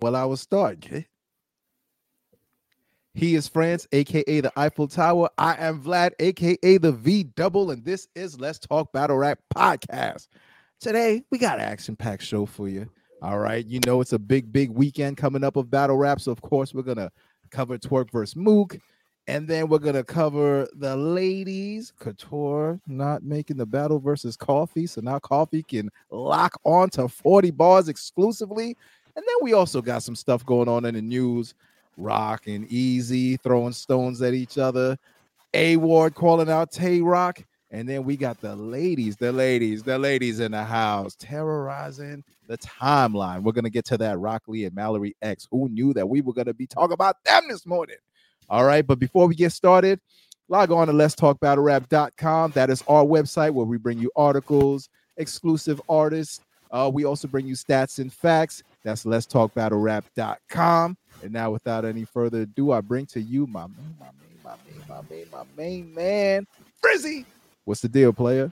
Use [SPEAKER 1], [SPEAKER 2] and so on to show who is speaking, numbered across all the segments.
[SPEAKER 1] Well, I will start. He is France, aka the Eiffel Tower. I am Vlad, aka the V Double, and this is Let's Talk Battle Rap Podcast. Today, we got an action-packed show for you. All right, you know it's a big, big weekend coming up of battle rap, so of course we're gonna cover Twork versus Mook, and then we're gonna cover the ladies. Couture not making the battle versus Coffee, so now Coffee can lock on to 40 bars exclusively. And then we also got some stuff going on in the news. Roc and Eazy throwing stones at each other. A.Ward calling out Tay Roc. And then we got the ladies, the ladies, the ladies in the house terrorizing the timeline. We're going to get to that Rocq Lee and Mallorei X. Who knew that we were going to be talking about them this morning? All right. But before we get started, log on to let's talk battle rap.com. That is our website where we bring you articles, exclusive artists. Uh, we also bring you stats and facts. That's let's talk battle rap.com. And now, without any further ado, I bring to you my main, my main, my main, my main, my main man, Frizzy. What's the deal, player?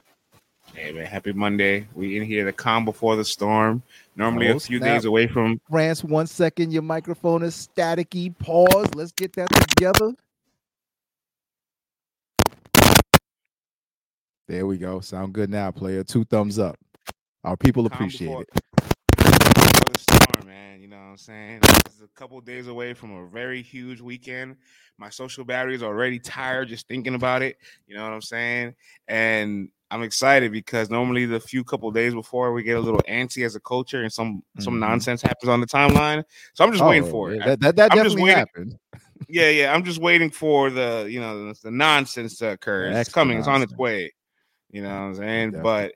[SPEAKER 2] Hey man, happy Monday. We in here the calm before the storm. Normally
[SPEAKER 1] Oh,
[SPEAKER 2] a few
[SPEAKER 1] snap.
[SPEAKER 2] days away from
[SPEAKER 1] France, one second. Your microphone is staticky. Pause. Let's get that together. There we go. Sound good now, player. Two thumbs up. Our people
[SPEAKER 2] calm
[SPEAKER 1] appreciate
[SPEAKER 2] before,
[SPEAKER 1] it.
[SPEAKER 2] before the storm, man. You know what I'm saying? This is a couple days away from a very huge weekend. My social battery is already tired just thinking about it. You know what I'm saying? And I'm excited because normally the few couple days before we get a little antsy as a culture and some some
[SPEAKER 1] Mhm.
[SPEAKER 2] nonsense happens on the timeline. So I'm just waiting for it.
[SPEAKER 1] That, that, that
[SPEAKER 2] I'm
[SPEAKER 1] definitely happened.
[SPEAKER 2] yeah, yeah. I'm just waiting for the you know the, nonsense to occur. It's coming. It's on its way. You know what I'm saying?
[SPEAKER 1] Definitely.
[SPEAKER 2] But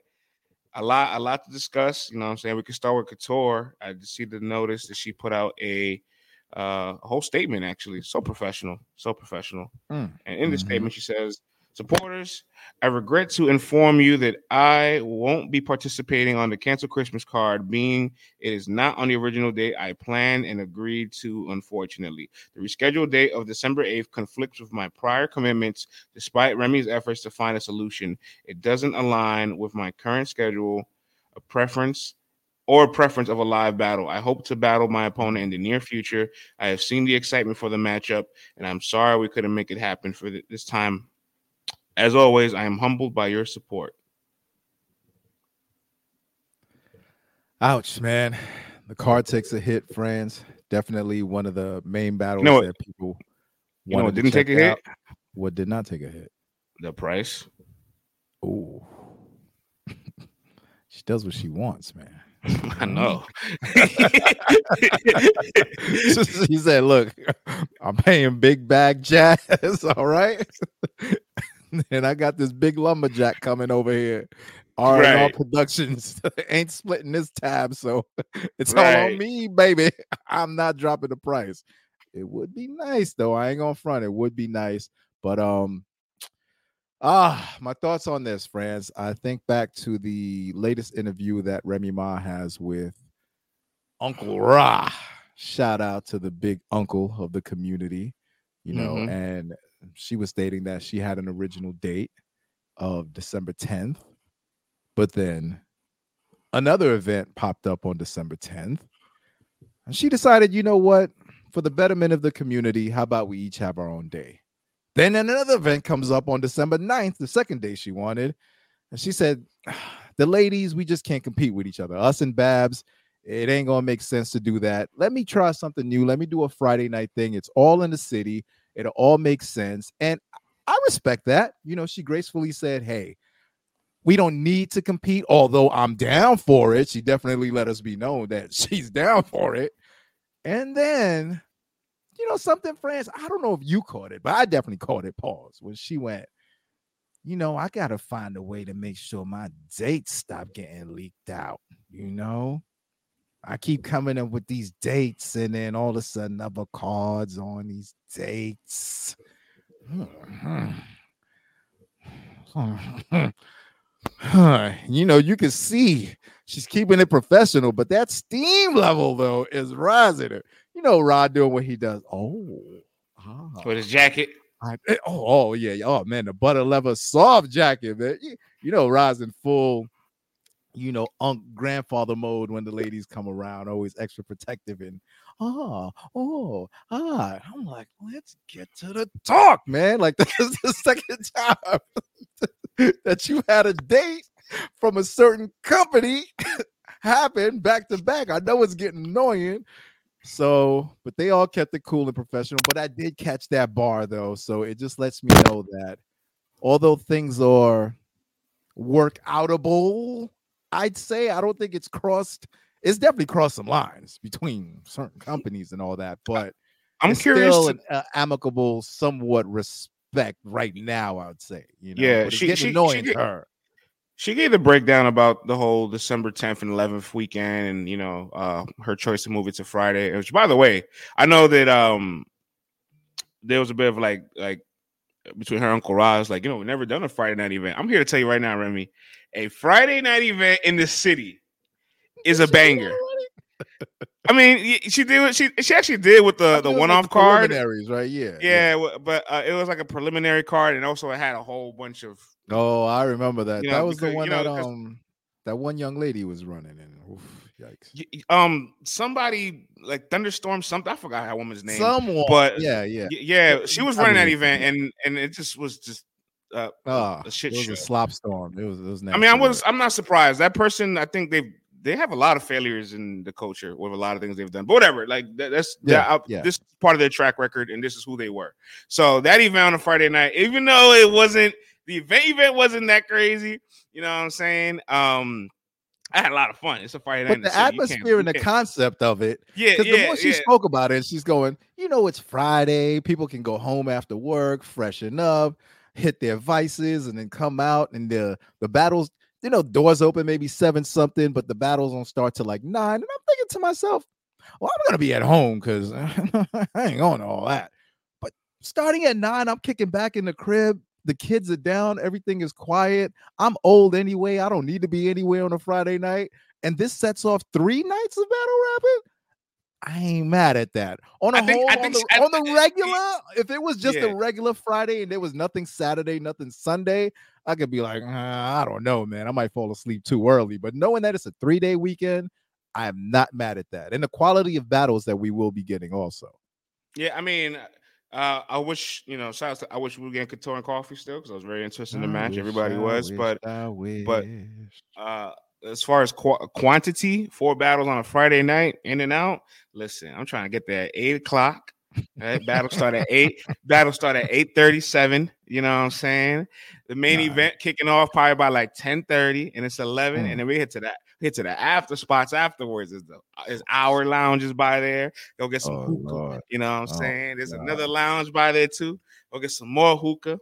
[SPEAKER 2] a lot, a lot to discuss. You know what I'm saying? We could start with Couture. I just see the notice that she put out a uh, whole statement. Actually, so professional, so professional.
[SPEAKER 1] Mm,
[SPEAKER 2] And in the
[SPEAKER 1] mhm.
[SPEAKER 2] statement, she says. Supporters, I regret to inform you that I won't be participating on the cancel Christmas card, being it is not on the original date I planned and agreed to, unfortunately. The rescheduled date of December 8th conflicts with my prior commitments, despite Remy's efforts to find a solution. It doesn't align with my current schedule, a preference, or preference of a live battle. I hope to battle my opponent in the near future. I have seen the excitement for the matchup, and I'm sorry we couldn't make it happen for this time. As always, I am humbled by your support.
[SPEAKER 1] Ouch, man. The card takes a hit, friends. Definitely one of the main battles
[SPEAKER 2] know what-
[SPEAKER 1] that people
[SPEAKER 2] You know what didn't take a hit?
[SPEAKER 1] What did not take a hit?
[SPEAKER 2] The price.
[SPEAKER 1] Oh, she does what she wants, man.
[SPEAKER 2] I know.
[SPEAKER 1] she said, "Look, I'm paying big bag jazz, all right, and I got this big lumberjack coming over here. R and R Productions ain't splitting this tab, so it's all on me, baby. I'm not dropping the price. It would be nice though. I ain't gonna front. It would be nice, but um." Ah, my thoughts on this, friends. I think back to the latest interview that Remy Ma has with Uncle Ra. Shout out to the big uncle of the community, you know,
[SPEAKER 2] Mhm.
[SPEAKER 1] and she was stating that she had an original date of December 10th, but then another event popped up on December 10th. And she decided, you know what, for the betterment of the community, how about we each have our own day? Then another event comes up on December 9th, the second day she wanted. And she said, ah, The ladies, we just can't compete with each other. Us and Babs, it ain't gonna make sense to do that. Let me try something new. Let me do a Friday night thing. It's all in the city, it'll all make sense. And I respect that. You know, she gracefully said, Hey, we don't need to compete, although I'm down for it. She definitely let us be known that she's down for it. And then you know something, friends. I don't know if you caught it, but I definitely caught it. Pause when she went. You know, I gotta find a way to make sure my dates stop getting leaked out. You know, I keep coming up with these dates, and then all of a sudden, other cards on these dates. you know, you can see she's keeping it professional, but that steam level though is rising. You know, Rod doing what he does. Oh, ah,
[SPEAKER 2] With his jacket.
[SPEAKER 1] I- eh, oh, oh yeah, yeah. oh man, the butter leather soft jacket, man. You, you know, rising full, you know, unk grandfather mode when the ladies come around, always extra protective and oh, oh, ah. I'm like, let's get to the talk, man. Like this is the second time that you had a date from a certain company happen back to back. I know it's getting annoying. So, but they all kept it cool and professional. But I did catch that bar though. So it just lets me know that although things are work outable, I'd say I don't think it's crossed. It's definitely crossed some lines between certain companies and all that. But
[SPEAKER 2] I'm curious.
[SPEAKER 1] still
[SPEAKER 2] to-
[SPEAKER 1] an uh, amicable, somewhat respect right now. I would say, you know,
[SPEAKER 2] Yeah, she- she- she
[SPEAKER 1] annoying
[SPEAKER 2] get-
[SPEAKER 1] her.
[SPEAKER 2] she gave the breakdown about the whole December 10th and 11th weekend, and you know uh, her choice to move it to Friday. Which, by the way, I know that um there was a bit of like like between her and Uncle Roz, like you know, we've never done a Friday night event. I'm here to tell you right now, Remy, a Friday night event in the city is a banger. I mean, she did what she she actually did with the the one
[SPEAKER 1] like
[SPEAKER 2] off card.
[SPEAKER 1] preliminaries, right? Yeah,
[SPEAKER 2] Yeah, w- but uh, it was like a preliminary card, and also it had a whole bunch of
[SPEAKER 1] Oh, I remember that.
[SPEAKER 2] You
[SPEAKER 1] that
[SPEAKER 2] know,
[SPEAKER 1] was the one
[SPEAKER 2] you know,
[SPEAKER 1] that um that one young lady was running and oof, yikes.
[SPEAKER 2] Um somebody like thunderstorm something i forgot that woman's name
[SPEAKER 1] Someone,
[SPEAKER 2] but-
[SPEAKER 1] yeah, yeah.
[SPEAKER 2] Yeah she was
[SPEAKER 1] I
[SPEAKER 2] running that event and and it just was just uh
[SPEAKER 1] Ah,
[SPEAKER 2] a shit
[SPEAKER 1] it was
[SPEAKER 2] show
[SPEAKER 1] a slop storm. It was. It was.
[SPEAKER 2] i mean i was i'm not surprised that person i think they've they have a lot of failures in the culture with a lot of things they've done but whatever like that, that's
[SPEAKER 1] Yeah,
[SPEAKER 2] that,
[SPEAKER 1] yeah.
[SPEAKER 2] this is part of their track record and this is who they were so that event on a friday night even though it wasn't the event event wasn't that crazy you know what i'm saying um I had a lot of fun. It's a Friday night.
[SPEAKER 1] But the. Atmosphere and the concept of it,
[SPEAKER 2] yeah,
[SPEAKER 1] because
[SPEAKER 2] yeah,
[SPEAKER 1] the more she
[SPEAKER 2] yeah.
[SPEAKER 1] spoke about it, she's going, you know, it's Friday. People can go home after work, freshen up, hit their vices, and then come out. And the the battles, you know, doors open maybe seven something, but the battles don't start till like nine. And I'm thinking to myself, well, I'm gonna be at home because I ain't going to all that. But starting at nine, I'm kicking back in the crib. The kids are down, everything is quiet. I'm old anyway. I don't need to be anywhere on a Friday night. And this sets off three nights of battle rapping. I ain't mad at that. On a
[SPEAKER 2] think-
[SPEAKER 1] whole, on,
[SPEAKER 2] think
[SPEAKER 1] the, on the regular, if it was just
[SPEAKER 2] Yeah.
[SPEAKER 1] a regular Friday and there was nothing Saturday, nothing Sunday, I could be like, "Uh, I don't know, man. I might fall asleep too early. But knowing that it's a three day weekend, I am not mad at that. And the quality of battles that we will be getting also.
[SPEAKER 2] Yeah, I mean, uh, I wish you know. Shout out to, I wish we were getting Couture and Coffee still because I was very interested in the match. Everybody was, but but- uh, as far as qu- quantity, four battles on a Friday night, in and out. Listen, I'm trying to get there at eight o'clock. Right? Battle start at eight. Battle start at eight thirty-seven. You know what I'm saying? The main
[SPEAKER 1] Nah.
[SPEAKER 2] event kicking off probably by like ten thirty, and it's eleven,
[SPEAKER 1] Mm.
[SPEAKER 2] and then we hit to that. Hit to the after spots afterwards. Is the is our lounges by there? Go get some
[SPEAKER 1] Oh,
[SPEAKER 2] hookah.
[SPEAKER 1] Lord.
[SPEAKER 2] You know what I'm
[SPEAKER 1] Oh,
[SPEAKER 2] saying? There's
[SPEAKER 1] God.
[SPEAKER 2] another lounge by there too. Go get some more hookah.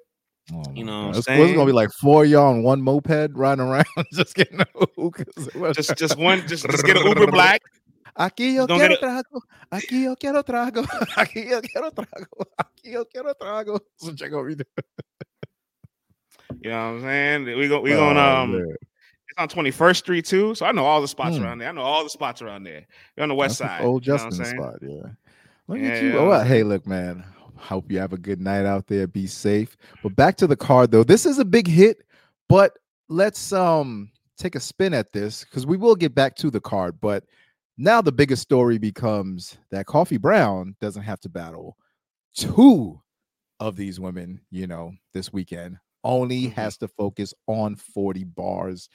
[SPEAKER 1] Oh
[SPEAKER 2] You know what I'm.
[SPEAKER 1] It's, it's gonna be like four of y'all on one moped riding around, just getting hookahs.
[SPEAKER 2] Just just one, just, just get an Uber Black.
[SPEAKER 1] Aquí yo quiero trago. Aquí yo quiero trago. Aquí yo quiero trago. Aquí yo quiero trago. So check out video.
[SPEAKER 2] You know what I'm saying? We go we
[SPEAKER 1] Oh,
[SPEAKER 2] going um
[SPEAKER 1] man.
[SPEAKER 2] On 21st Street too. So I know all the spots
[SPEAKER 1] Hmm.
[SPEAKER 2] around there. I know all the spots around there. You're on the west
[SPEAKER 1] That's
[SPEAKER 2] side.
[SPEAKER 1] Old
[SPEAKER 2] you know
[SPEAKER 1] Justin spot, yeah. Look
[SPEAKER 2] Yeah,
[SPEAKER 1] at you. Oh, well, hey, look, man. Hope you have a good night out there. Be safe. But back to the card though. This is a big hit, but let's um take a spin at this because we will get back to the card. But now the biggest story becomes that Coffee Brown doesn't have to battle two of these women, you know, this weekend. Only
[SPEAKER 2] Mhm.
[SPEAKER 1] has to focus on 40 bars.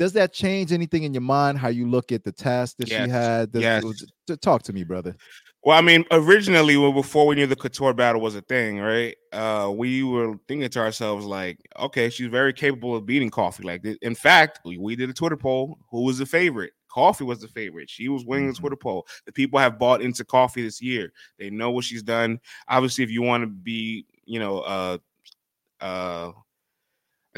[SPEAKER 1] Does that change anything in your mind? How you look at the task that
[SPEAKER 2] Yes,
[SPEAKER 1] she had? Does,
[SPEAKER 2] yes.
[SPEAKER 1] was- talk to me, brother.
[SPEAKER 2] Well, I mean, originally, well, before we knew the couture battle was a thing, right? Uh, we were thinking to ourselves, like, okay, she's very capable of beating Coffee. Like, in fact, we, we did a Twitter poll. Who was the favorite? Coffee was the favorite. She was winning
[SPEAKER 1] Mhm.
[SPEAKER 2] the Twitter poll. The people have bought into Coffee this year. They know what she's done. Obviously, if you want to be, you know, uh, uh,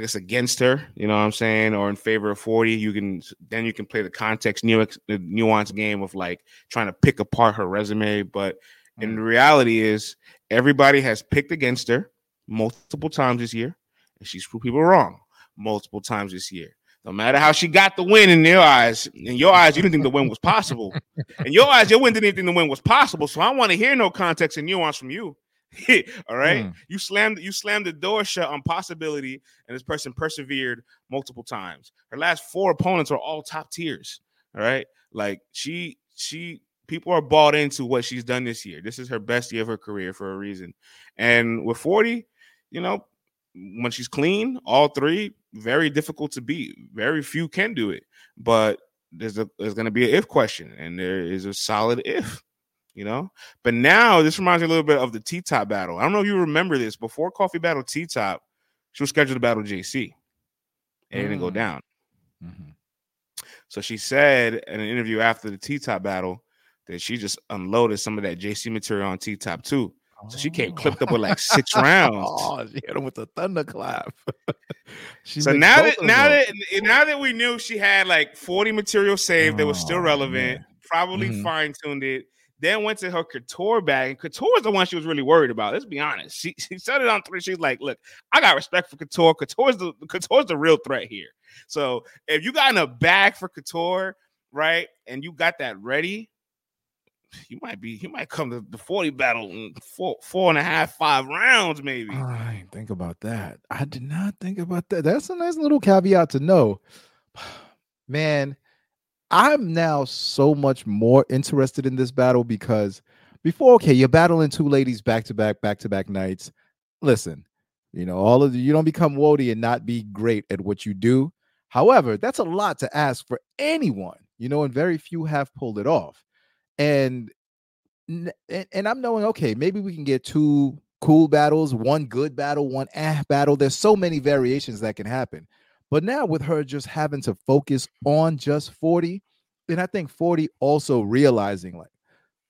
[SPEAKER 2] I guess against her, you know what I'm saying, or in favor of 40, you can then you can play the context nuance, the nuance game of like trying to pick apart her resume. But in
[SPEAKER 1] Mm.
[SPEAKER 2] reality, is everybody has picked against her multiple times this year, and she's proved people wrong multiple times this year. No matter how she got the win in your eyes, in your eyes, you didn't think the win was possible. In your eyes, your win didn't think the win was possible. So I want to hear no context and nuance from you. All right,
[SPEAKER 1] Mm.
[SPEAKER 2] you slammed you slammed the door shut on possibility, and this person persevered multiple times. Her last four opponents are all top tiers. All right, like she she people are bought into what she's done this year. This is her best year of her career for a reason. And with 40, you know, when she's clean, all three, very difficult to beat. Very few can do it. But there's a there's gonna be an if question, and there is a solid if, you know. But now this reminds me a little bit of the T top battle. I don't know if you remember this before Coffee Battle T top, she was scheduled to battle JC. And it mm. didn't go mm. down. Mm-hmm. So she said in an interview after the T top battle that she just unloaded some of that JC material on T top too. So she came clipped up with like six rounds.
[SPEAKER 1] Oh, she hit him with a thunderclap.
[SPEAKER 2] so now that now that now that we knew she had like 40 material saved oh, that was still relevant, man. probably mm-hmm. fine-tuned it, then went to her couture bag. And couture is the one she was really worried about. Let's be honest. She, she said it on three. She's like, look, I got respect for couture. Couture's the couture's the real threat here. So if you got in a bag for couture, right, and you got that ready, you might be you might come to the 40 battle in four four and a half five rounds maybe
[SPEAKER 1] think about that i did not think about that that's a nice little caveat to know man i'm now so much more interested in this battle because before okay you're battling two ladies back to back back to back nights listen you know all of the, you don't become Wody and not be great at what you do however that's a lot to ask for anyone you know and very few have pulled it off and and I'm knowing okay, maybe we can get two cool battles, one good battle, one ah battle. There's so many variations that can happen. But now with her just having to focus on just 40, and I think 40 also realizing like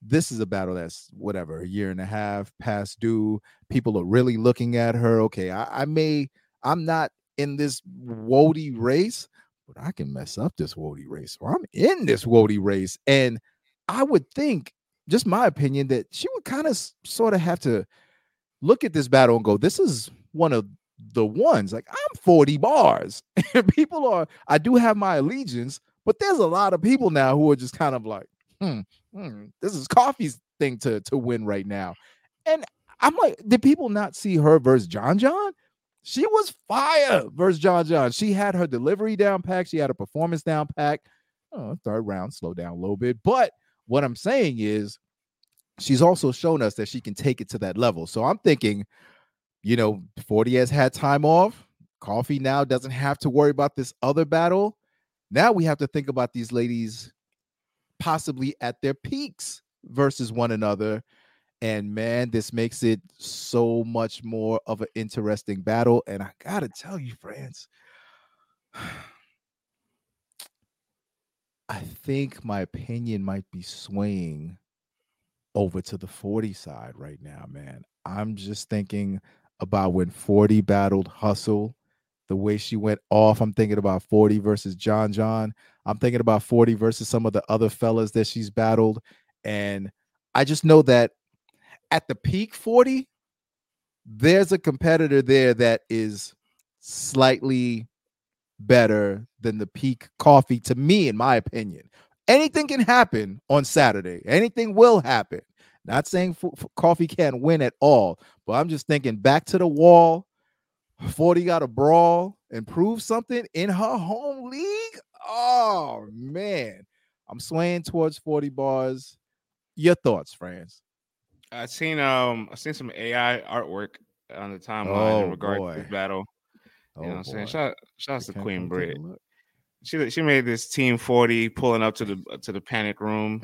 [SPEAKER 1] this is a battle that's whatever a year and a half past due. People are really looking at her. Okay, I, I may I'm not in this Wody race, but I can mess up this Wody race. Or I'm in this Wody race. And I would think, just my opinion, that she would kind of sort of have to look at this battle and go, this is one of the ones. Like, I'm 40 bars. and people are, I do have my allegiance, but there's a lot of people now who are just kind of like, hmm, hmm this is coffee's thing to, to win right now. And I'm like, did people not see her versus John John? She was fire versus John John. She had her delivery down pack. She had a performance down pack. Oh, third round, slow down a little bit. But what I'm saying is she's also shown us that she can take it to that level. So I'm thinking, you know, 40 has had time off. Coffee now doesn't have to worry about this other battle. Now we have to think about these ladies possibly at their peaks versus one another. And man, this makes it so much more of an interesting battle. And I gotta tell you, friends, I think my opinion might be swaying over to the 40 side right now, man. I'm just thinking about when 40 battled Hustle, the way she went off. I'm thinking about 40 versus John John. I'm thinking about 40 versus some of the other fellas that she's battled. And I just know that at the peak 40, there's a competitor there that is slightly better than the peak coffee to me, in my opinion. Anything can happen on Saturday. Anything will happen. Not saying f- f- coffee can't win at all, but I'm just thinking back to the wall. 40 got a brawl and prove something in her home league. Oh man, I'm swaying towards 40 bars. Your thoughts, friends?
[SPEAKER 2] I've seen um I've seen some AI artwork on the timeline oh, in regard boy. to this battle. You know oh, what I'm saying? Shout shout out to Queen Brit. She she made this team 40 pulling up to the to the panic room.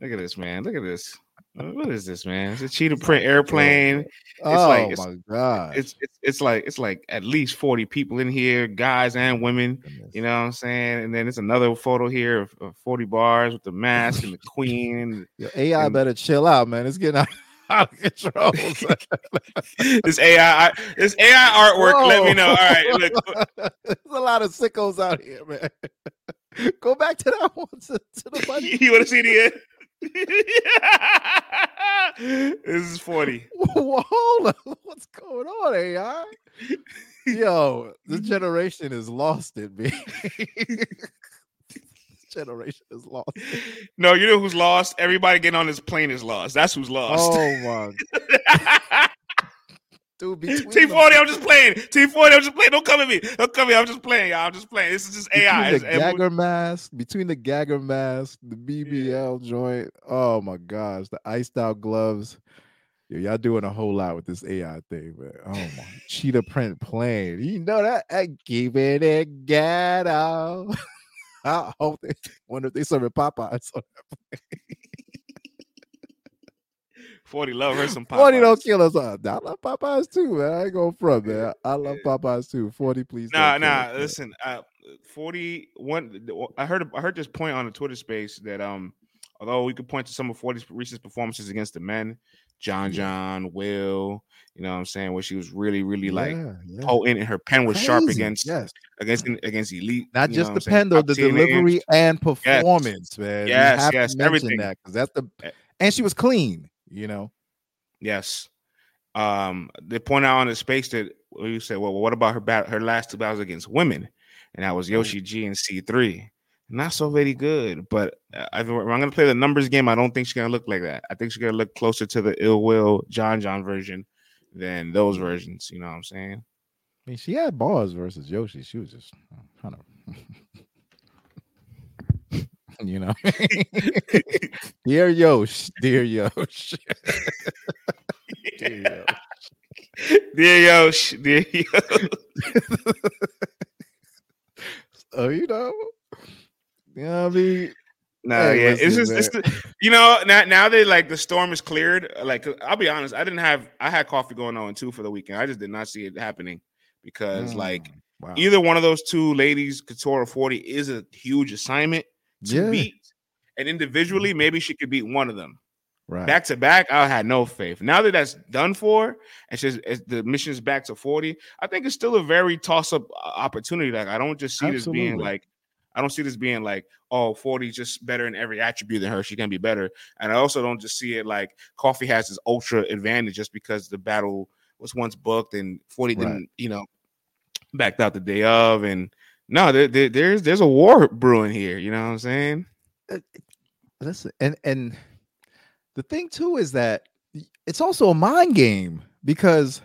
[SPEAKER 2] Look at this, man. Look at this. What is this, man? It's a cheetah print airplane. It's
[SPEAKER 1] oh like, it's, my god!
[SPEAKER 2] It's, it's it's like it's like at least forty people in here, guys and women. You know what I'm saying? And then it's another photo here of, of forty bars with the mask and the queen.
[SPEAKER 1] Your AI and, better chill out, man. It's getting out out of control.
[SPEAKER 2] this AI, this AI artwork. Whoa. Let me know. All right, look.
[SPEAKER 1] there's a lot of sickos out here, man. Go back to that one to, to the
[SPEAKER 2] you want to see the end? this is 40.
[SPEAKER 1] Well, hold. What's going on, AI? Yo, this generation is lost in me generation is lost.
[SPEAKER 2] No, you know who's lost? Everybody getting on this plane is lost. That's who's lost.
[SPEAKER 1] Oh my. Dude. between
[SPEAKER 2] T forty. I'm just playing. T forty, I'm just playing. Don't come at me. Don't come at me. I'm just playing, y'all. I'm just playing. This is just AI.
[SPEAKER 1] between the gagger mask, between the gagger mask, the BBL joint. Oh my gosh, the iced out gloves. Yo, y'all doing a whole lot with this AI thing, man. Oh my cheetah print plane. You know that I keep it in ghetto. I hope they wonder if they serving Popeyes. on
[SPEAKER 2] Forty love her some. Popeyes.
[SPEAKER 1] 40 don't kill us. all. I love Popeyes too, man. I ain't going front, man. I love Popeyes too. 40, please.
[SPEAKER 2] Nah, nah. Listen, uh, forty one. I heard. I heard this point on the Twitter space that um, although we could point to some of 40's recent performances against the men, John John, Will, you know what I'm saying, where she was really, really like
[SPEAKER 1] Yeah, yeah.
[SPEAKER 2] potent and her pen was sharp against
[SPEAKER 1] yes.
[SPEAKER 2] against against elite.
[SPEAKER 1] Not just the
[SPEAKER 2] what I'm saying,
[SPEAKER 1] pen though, the delivery and performance, man.
[SPEAKER 2] Yes,
[SPEAKER 1] have
[SPEAKER 2] yes,
[SPEAKER 1] mention
[SPEAKER 2] everything.
[SPEAKER 1] that because that's the
[SPEAKER 2] Eh.
[SPEAKER 1] and she was clean, you know.
[SPEAKER 2] Yes. Um, they point out on the space that you said, well, what about her bat- her last two battles against women? And that was Yoshi G and C3. Not so very good, but uh, I'm going to play the numbers game, I don't think she's going to look like that. I think she's going to look closer to the ill will John John version than those versions. You know what I'm saying?
[SPEAKER 1] I mean, she had bars versus Yoshi. She was just kind of, you know, dear Yosh, dear Yosh, dear Yosh.
[SPEAKER 2] Dear Yosh, dear Yosh.
[SPEAKER 1] Oh, you know, you know I mean.
[SPEAKER 2] No,
[SPEAKER 1] Hey,
[SPEAKER 2] yeah, it's just it's the, you know now now that like the storm is cleared. Like I'll be honest, I didn't have I had coffee going on too for the weekend. I just did not see it happening because like
[SPEAKER 1] Mm, wow.
[SPEAKER 2] either one of those two ladies, or Forty, is a huge assignment to
[SPEAKER 1] Yeah.
[SPEAKER 2] beat. And individually, maybe she could beat one of them.
[SPEAKER 1] right,
[SPEAKER 2] Back to back, I had no faith. Now that that's done for, and she's it's, the mission's back to forty. I think it's still a very toss up uh, opportunity. Like I don't just see this being like. I don't see this being like, oh, 40 just better in every attribute than her. She can be better. And I also don't just see it like Coffee has this ultra advantage just because the battle was once booked and 40
[SPEAKER 1] Right.
[SPEAKER 2] didn't, you know, backed out the day of. And no, there, there- there's there's a war brewing here. You know what I'm saying?
[SPEAKER 1] listen, and and the thing too is that it's also a mind game because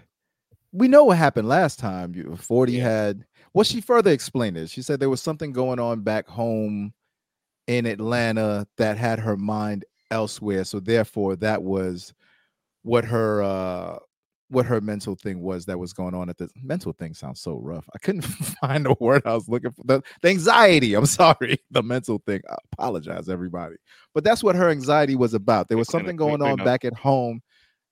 [SPEAKER 1] we know what happened last time. You 40
[SPEAKER 2] Yeah.
[SPEAKER 1] had well, she further explained it. She said there was something going on back home in Atlanta that had her mind elsewhere. So therefore, that was what her uh what her mental thing was that was going on at the mental thing sounds so rough. I couldn't find the word I was looking for. The, the anxiety. I'm sorry. The mental thing. I apologize, everybody. But that's what her anxiety was about. There was something going on back at home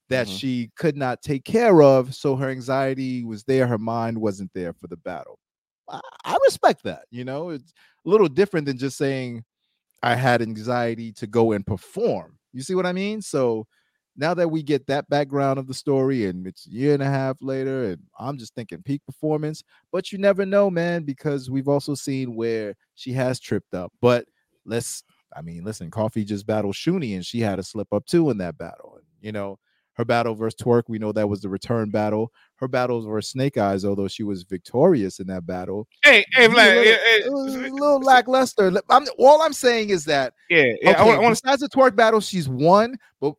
[SPEAKER 1] that
[SPEAKER 2] Mhm.
[SPEAKER 1] she could not take care of. So her anxiety was there. Her mind wasn't there for the battle. I, I respect that. You know, it's a little different than just saying I had anxiety to go and perform. You see what I mean? So now that we get that background of the story and it's a year and a half later, and I'm just thinking peak performance, but you never know, man, because we've also seen where she has tripped up. But let's, I mean, listen, Coffee just battled Shuni and she had a slip up too in that battle. And, you know, her battle versus Twork, we know that was the return battle. Her battles were Snake Eyes, although she was victorious in that battle,
[SPEAKER 2] Hey, hey,
[SPEAKER 1] was a little,
[SPEAKER 2] eh,
[SPEAKER 1] it was a little lackluster. I'm, all I'm saying is that
[SPEAKER 2] yeah, yeah.
[SPEAKER 1] okay,
[SPEAKER 2] I want, I want to
[SPEAKER 1] besides the Twork battle, she's won, but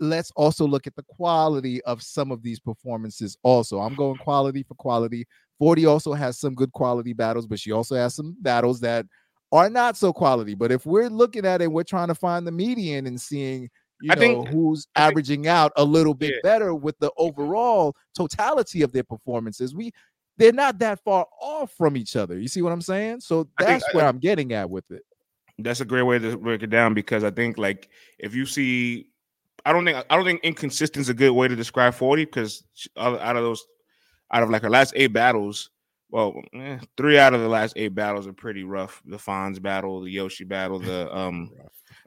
[SPEAKER 1] let's also look at the quality of some of these performances. Also, I'm going quality for quality. 40 also has some good quality battles, but she also has some battles that are not so quality. But if we're looking at it, we're trying to find the median and seeing, you
[SPEAKER 2] I
[SPEAKER 1] know,
[SPEAKER 2] think-
[SPEAKER 1] who's
[SPEAKER 2] I think-
[SPEAKER 1] averaging out a little bit
[SPEAKER 2] Yeah.
[SPEAKER 1] better with the mm-hmm. overall totality of their performances. We they're not that far off from each other. You see what I'm saying? So
[SPEAKER 2] I think-
[SPEAKER 1] that's
[SPEAKER 2] I-
[SPEAKER 1] I'm getting at with it.
[SPEAKER 2] That's a great way to break it down because I think like if you see, I don't think I don't think inconsistent is a good way to describe forty because out of those, out of like her last eight battles, well, eh, three out of the last eight battles are pretty rough. The Fonz battle, the Yoshi battle, the um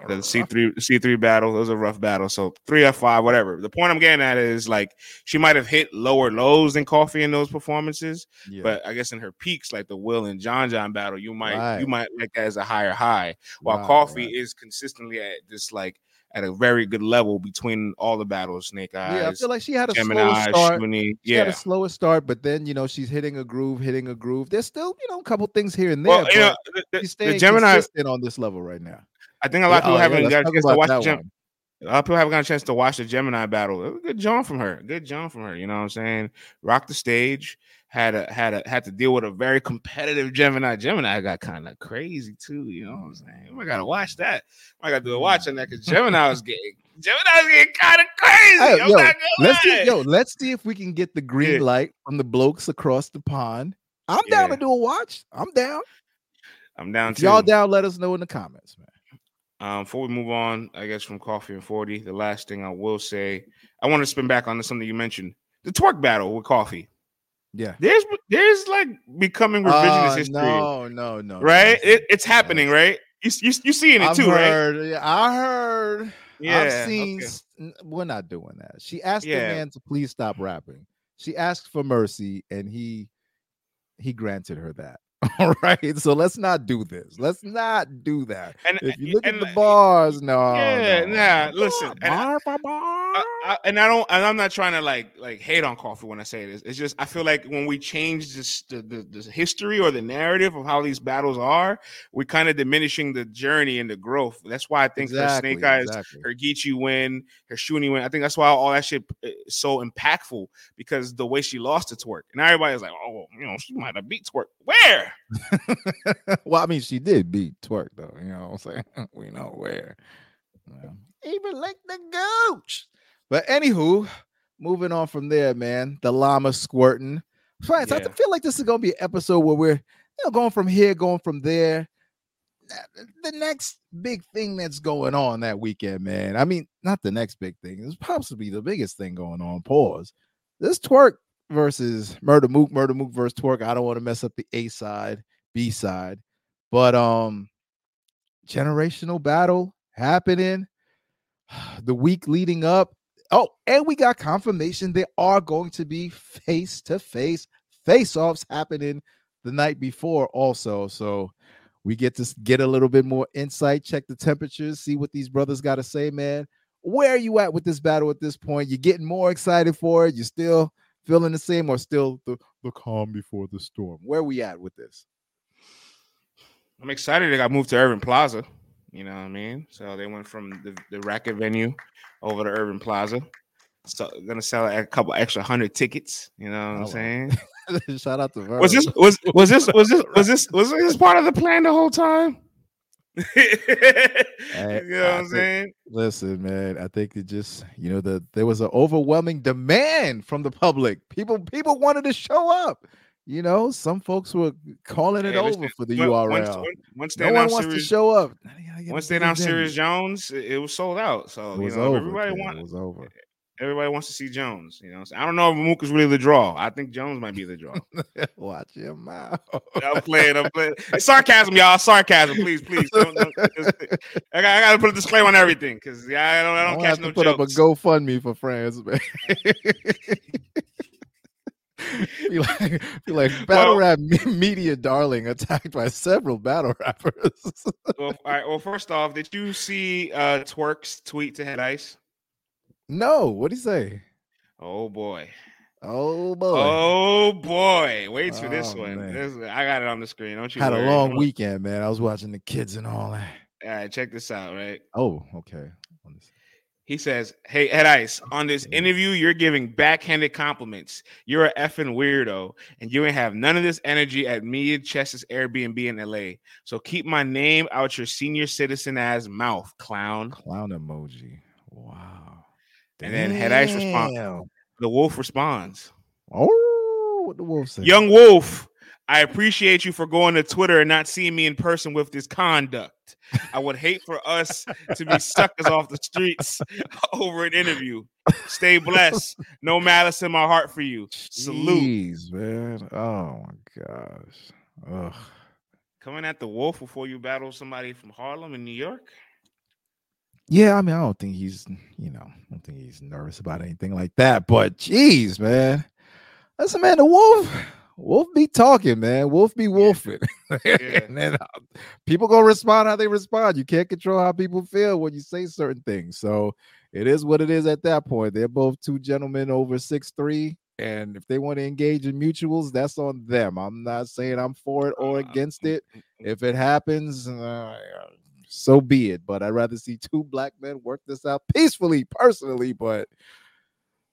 [SPEAKER 2] the C three C three battle. Those are rough battles. So three or five, whatever. The point I'm getting at is like she might have hit lower lows than Coffee in those performances,
[SPEAKER 1] Yeah.
[SPEAKER 2] but I guess in her peaks, like the Will and John John battle, you might you might like that as a higher high. While
[SPEAKER 1] Right,
[SPEAKER 2] Coffee
[SPEAKER 1] right.
[SPEAKER 2] is consistently at this like at a very good level between all the battles. Snake Eyes,
[SPEAKER 1] Yeah, I feel like she had a slower
[SPEAKER 2] Gemini,
[SPEAKER 1] start.
[SPEAKER 2] Shuni.
[SPEAKER 1] She had
[SPEAKER 2] Yeah.
[SPEAKER 1] a slower start, but then you know she's hitting a groove, hitting a groove. There's still you know a couple things here and there.
[SPEAKER 2] Well, you know, the, the-
[SPEAKER 1] she's
[SPEAKER 2] the Gemini.
[SPEAKER 1] consistent on this level right now.
[SPEAKER 2] I think a lot of people
[SPEAKER 1] oh,
[SPEAKER 2] haven't
[SPEAKER 1] let's
[SPEAKER 2] got a chance to watch
[SPEAKER 1] that
[SPEAKER 2] the Gem-
[SPEAKER 1] one.
[SPEAKER 2] A lot of people haven't got a chance to watch the Gemini battle. Good John from her. Good John from her. You know what I'm saying? Rock the stage. Had a had a had to deal with a very competitive Gemini. Gemini got kind of crazy too. You know what I'm saying? I gotta watch that. I gotta do a watch on that because Gemini was getting Gemini was getting kind of crazy.
[SPEAKER 1] Hey, yo, let's see, yo, let's see if we can get the green
[SPEAKER 2] Yeah.
[SPEAKER 1] light from the blokes across the pond. I'm down
[SPEAKER 2] Yeah.
[SPEAKER 1] to do a watch. I'm down.
[SPEAKER 2] I'm down
[SPEAKER 1] If
[SPEAKER 2] to
[SPEAKER 1] y'all down, let us know in the comments, man.
[SPEAKER 2] Um, before we move on, I guess from coffee and 40, the last thing I will say, I want to spin back on something you mentioned. The Twork battle with coffee.
[SPEAKER 1] Yeah.
[SPEAKER 2] There's there's like becoming revisionist
[SPEAKER 1] Uh,
[SPEAKER 2] history.
[SPEAKER 1] No, no, no.
[SPEAKER 2] right?
[SPEAKER 1] no.
[SPEAKER 2] It, it's happening, right? You you you seeing it
[SPEAKER 1] I've
[SPEAKER 2] too, right?
[SPEAKER 1] heard, yeah, I heard.
[SPEAKER 2] Yeah.
[SPEAKER 1] I've seen.
[SPEAKER 2] okay.
[SPEAKER 1] We're not doing that. She asked
[SPEAKER 2] Yeah.
[SPEAKER 1] the man to please stop rapping. She asked for mercy, and he he granted her that. All right. So let's not do this. Let's not do that.
[SPEAKER 2] And
[SPEAKER 1] If you eh, look
[SPEAKER 2] and,
[SPEAKER 1] at the bars, no.
[SPEAKER 2] Yeah,
[SPEAKER 1] no,
[SPEAKER 2] nah, listen, I-
[SPEAKER 1] Bar for bar.
[SPEAKER 2] I, I, and I don't, and I'm not trying to like like hate on coffee when I say this. It's just I feel like when we change this the, the, the history or the narrative of how these battles are, we're kind of diminishing the journey and the growth. That's why I think her Snake Eyes,
[SPEAKER 1] exactly.
[SPEAKER 2] her Geechi win, her Shuni win. I think that's why all that shit eh, is so impactful because the way she lost to Twork, and everybody's like, oh, you know, she might have beat Twork. Where?
[SPEAKER 1] well, I mean, she did beat Twork though. You know what I'm saying? we know where. Yeah. Even like the gooch. But anywho, moving on from there, man. The llama squirting. France, I feel like this is gonna be an episode where we're you know going from here, going from there. The next big thing that's going on that weekend, man. I mean, not the next big thing. It's possibly the biggest thing going on. Pause. This Twork versus Murder Mook, Murder Mook versus Twork. I don't want to mess up the A side, B side, but um, generational battle happening the week leading up. Oh, and we got confirmation there are going to be face to face face offs happening the night before, also. So we get to get a little bit more insight, check the temperatures, see what these brothers got to say, man. Where are you at with this battle at this point? You're getting more excited for it. You still feeling the same, or still the, the calm before the storm? Where we at with this?
[SPEAKER 2] I'm excited they got moved to Irving Plaza. You know what I mean? So they went from the, the racket venue over to Irving Plaza. So gonna sell a couple extra hundred tickets. You know what I'm
[SPEAKER 1] Oh, wow.
[SPEAKER 2] saying?
[SPEAKER 1] Shout out to Verb.
[SPEAKER 2] Was this was was this was this was this was this part of the plan the whole time? you know what I'm saying?
[SPEAKER 1] Listen, man, I think it just you know the there was an overwhelming demand from the public. People people wanted to show up. You know, some folks were calling it
[SPEAKER 2] Hey,
[SPEAKER 1] over
[SPEAKER 2] listen,
[SPEAKER 1] for the URL.
[SPEAKER 2] Once, once, they
[SPEAKER 1] no one wants to show up. Now they gotta
[SPEAKER 2] once they announced. Serius Jones, it, was sold out. So
[SPEAKER 1] it
[SPEAKER 2] you know,
[SPEAKER 1] over.
[SPEAKER 2] everybody
[SPEAKER 1] kid.
[SPEAKER 2] want
[SPEAKER 1] It was over.
[SPEAKER 2] everybody wants to see Jones. You know, so I don't know if Mook is really the draw. I think Jones might be the draw.
[SPEAKER 1] Watch your mouth.
[SPEAKER 2] I'm playing. I'm playing. It's sarcasm, y'all. Sarcasm, please, please. Don't, don't, I, got, I to put a disclaimer on everything because yeah, I don't, I
[SPEAKER 1] I
[SPEAKER 2] don't
[SPEAKER 1] don't
[SPEAKER 2] catch
[SPEAKER 1] have
[SPEAKER 2] no
[SPEAKER 1] to put
[SPEAKER 2] jokes.
[SPEAKER 1] up a GoFundMe for France, man. feel like, feel like battle
[SPEAKER 2] Well-
[SPEAKER 1] rap me- media darling attacked by several battle rappers.
[SPEAKER 2] well, all right. Well, first off, did you see uh Twork's tweet to Head Ice?
[SPEAKER 1] no, what did he say?
[SPEAKER 2] Oh boy.
[SPEAKER 1] Oh boy,
[SPEAKER 2] Oh boy. Wait for this one. This, I got it on the screen. Don't you
[SPEAKER 1] had a long weekend, man. I was watching the kids and all that.
[SPEAKER 2] All right, check this out, right?
[SPEAKER 1] Oh, okay. Let me see.
[SPEAKER 2] He says, Hey, Ed Ice, on this interview, you're giving backhanded compliments. You're a effing weirdo, and you ain't have none of this energy at me and Chess's Airbnb in LA. So keep my name out your senior citizen ass mouth, clown.
[SPEAKER 1] Clown emoji. Wow.
[SPEAKER 2] And then Head Ice
[SPEAKER 1] responds.
[SPEAKER 2] The wolf responds,
[SPEAKER 1] Oh, what the wolf say?
[SPEAKER 2] Young Wolf, I appreciate you for going to Twitter and not seeing me in person with this conduct. I would hate for us to be suckers off the streets over an interview. Stay blessed. No malice in my heart for you. Salute.
[SPEAKER 1] Jeez, man. Oh my gosh. Ugh.
[SPEAKER 2] Coming at the wolf before you battle somebody from Harlem in New York.
[SPEAKER 1] Yeah, I mean, I don't think he's, you know, I don't think he's nervous about anything like that. But jeez, man, that's a man, the wolf, wolf be talking, man. Wolf be wolfing, and then uh, people gonna respond how they respond. You can't control how people feel when you say certain things. So it is what it is at that point. They're both two gentlemen over six three, and if they want to engage in mutuals, that's on them. I'm not saying I'm for it or against it. If it happens, uh, so be it. But I'd rather see two black men work this out peacefully, personally. But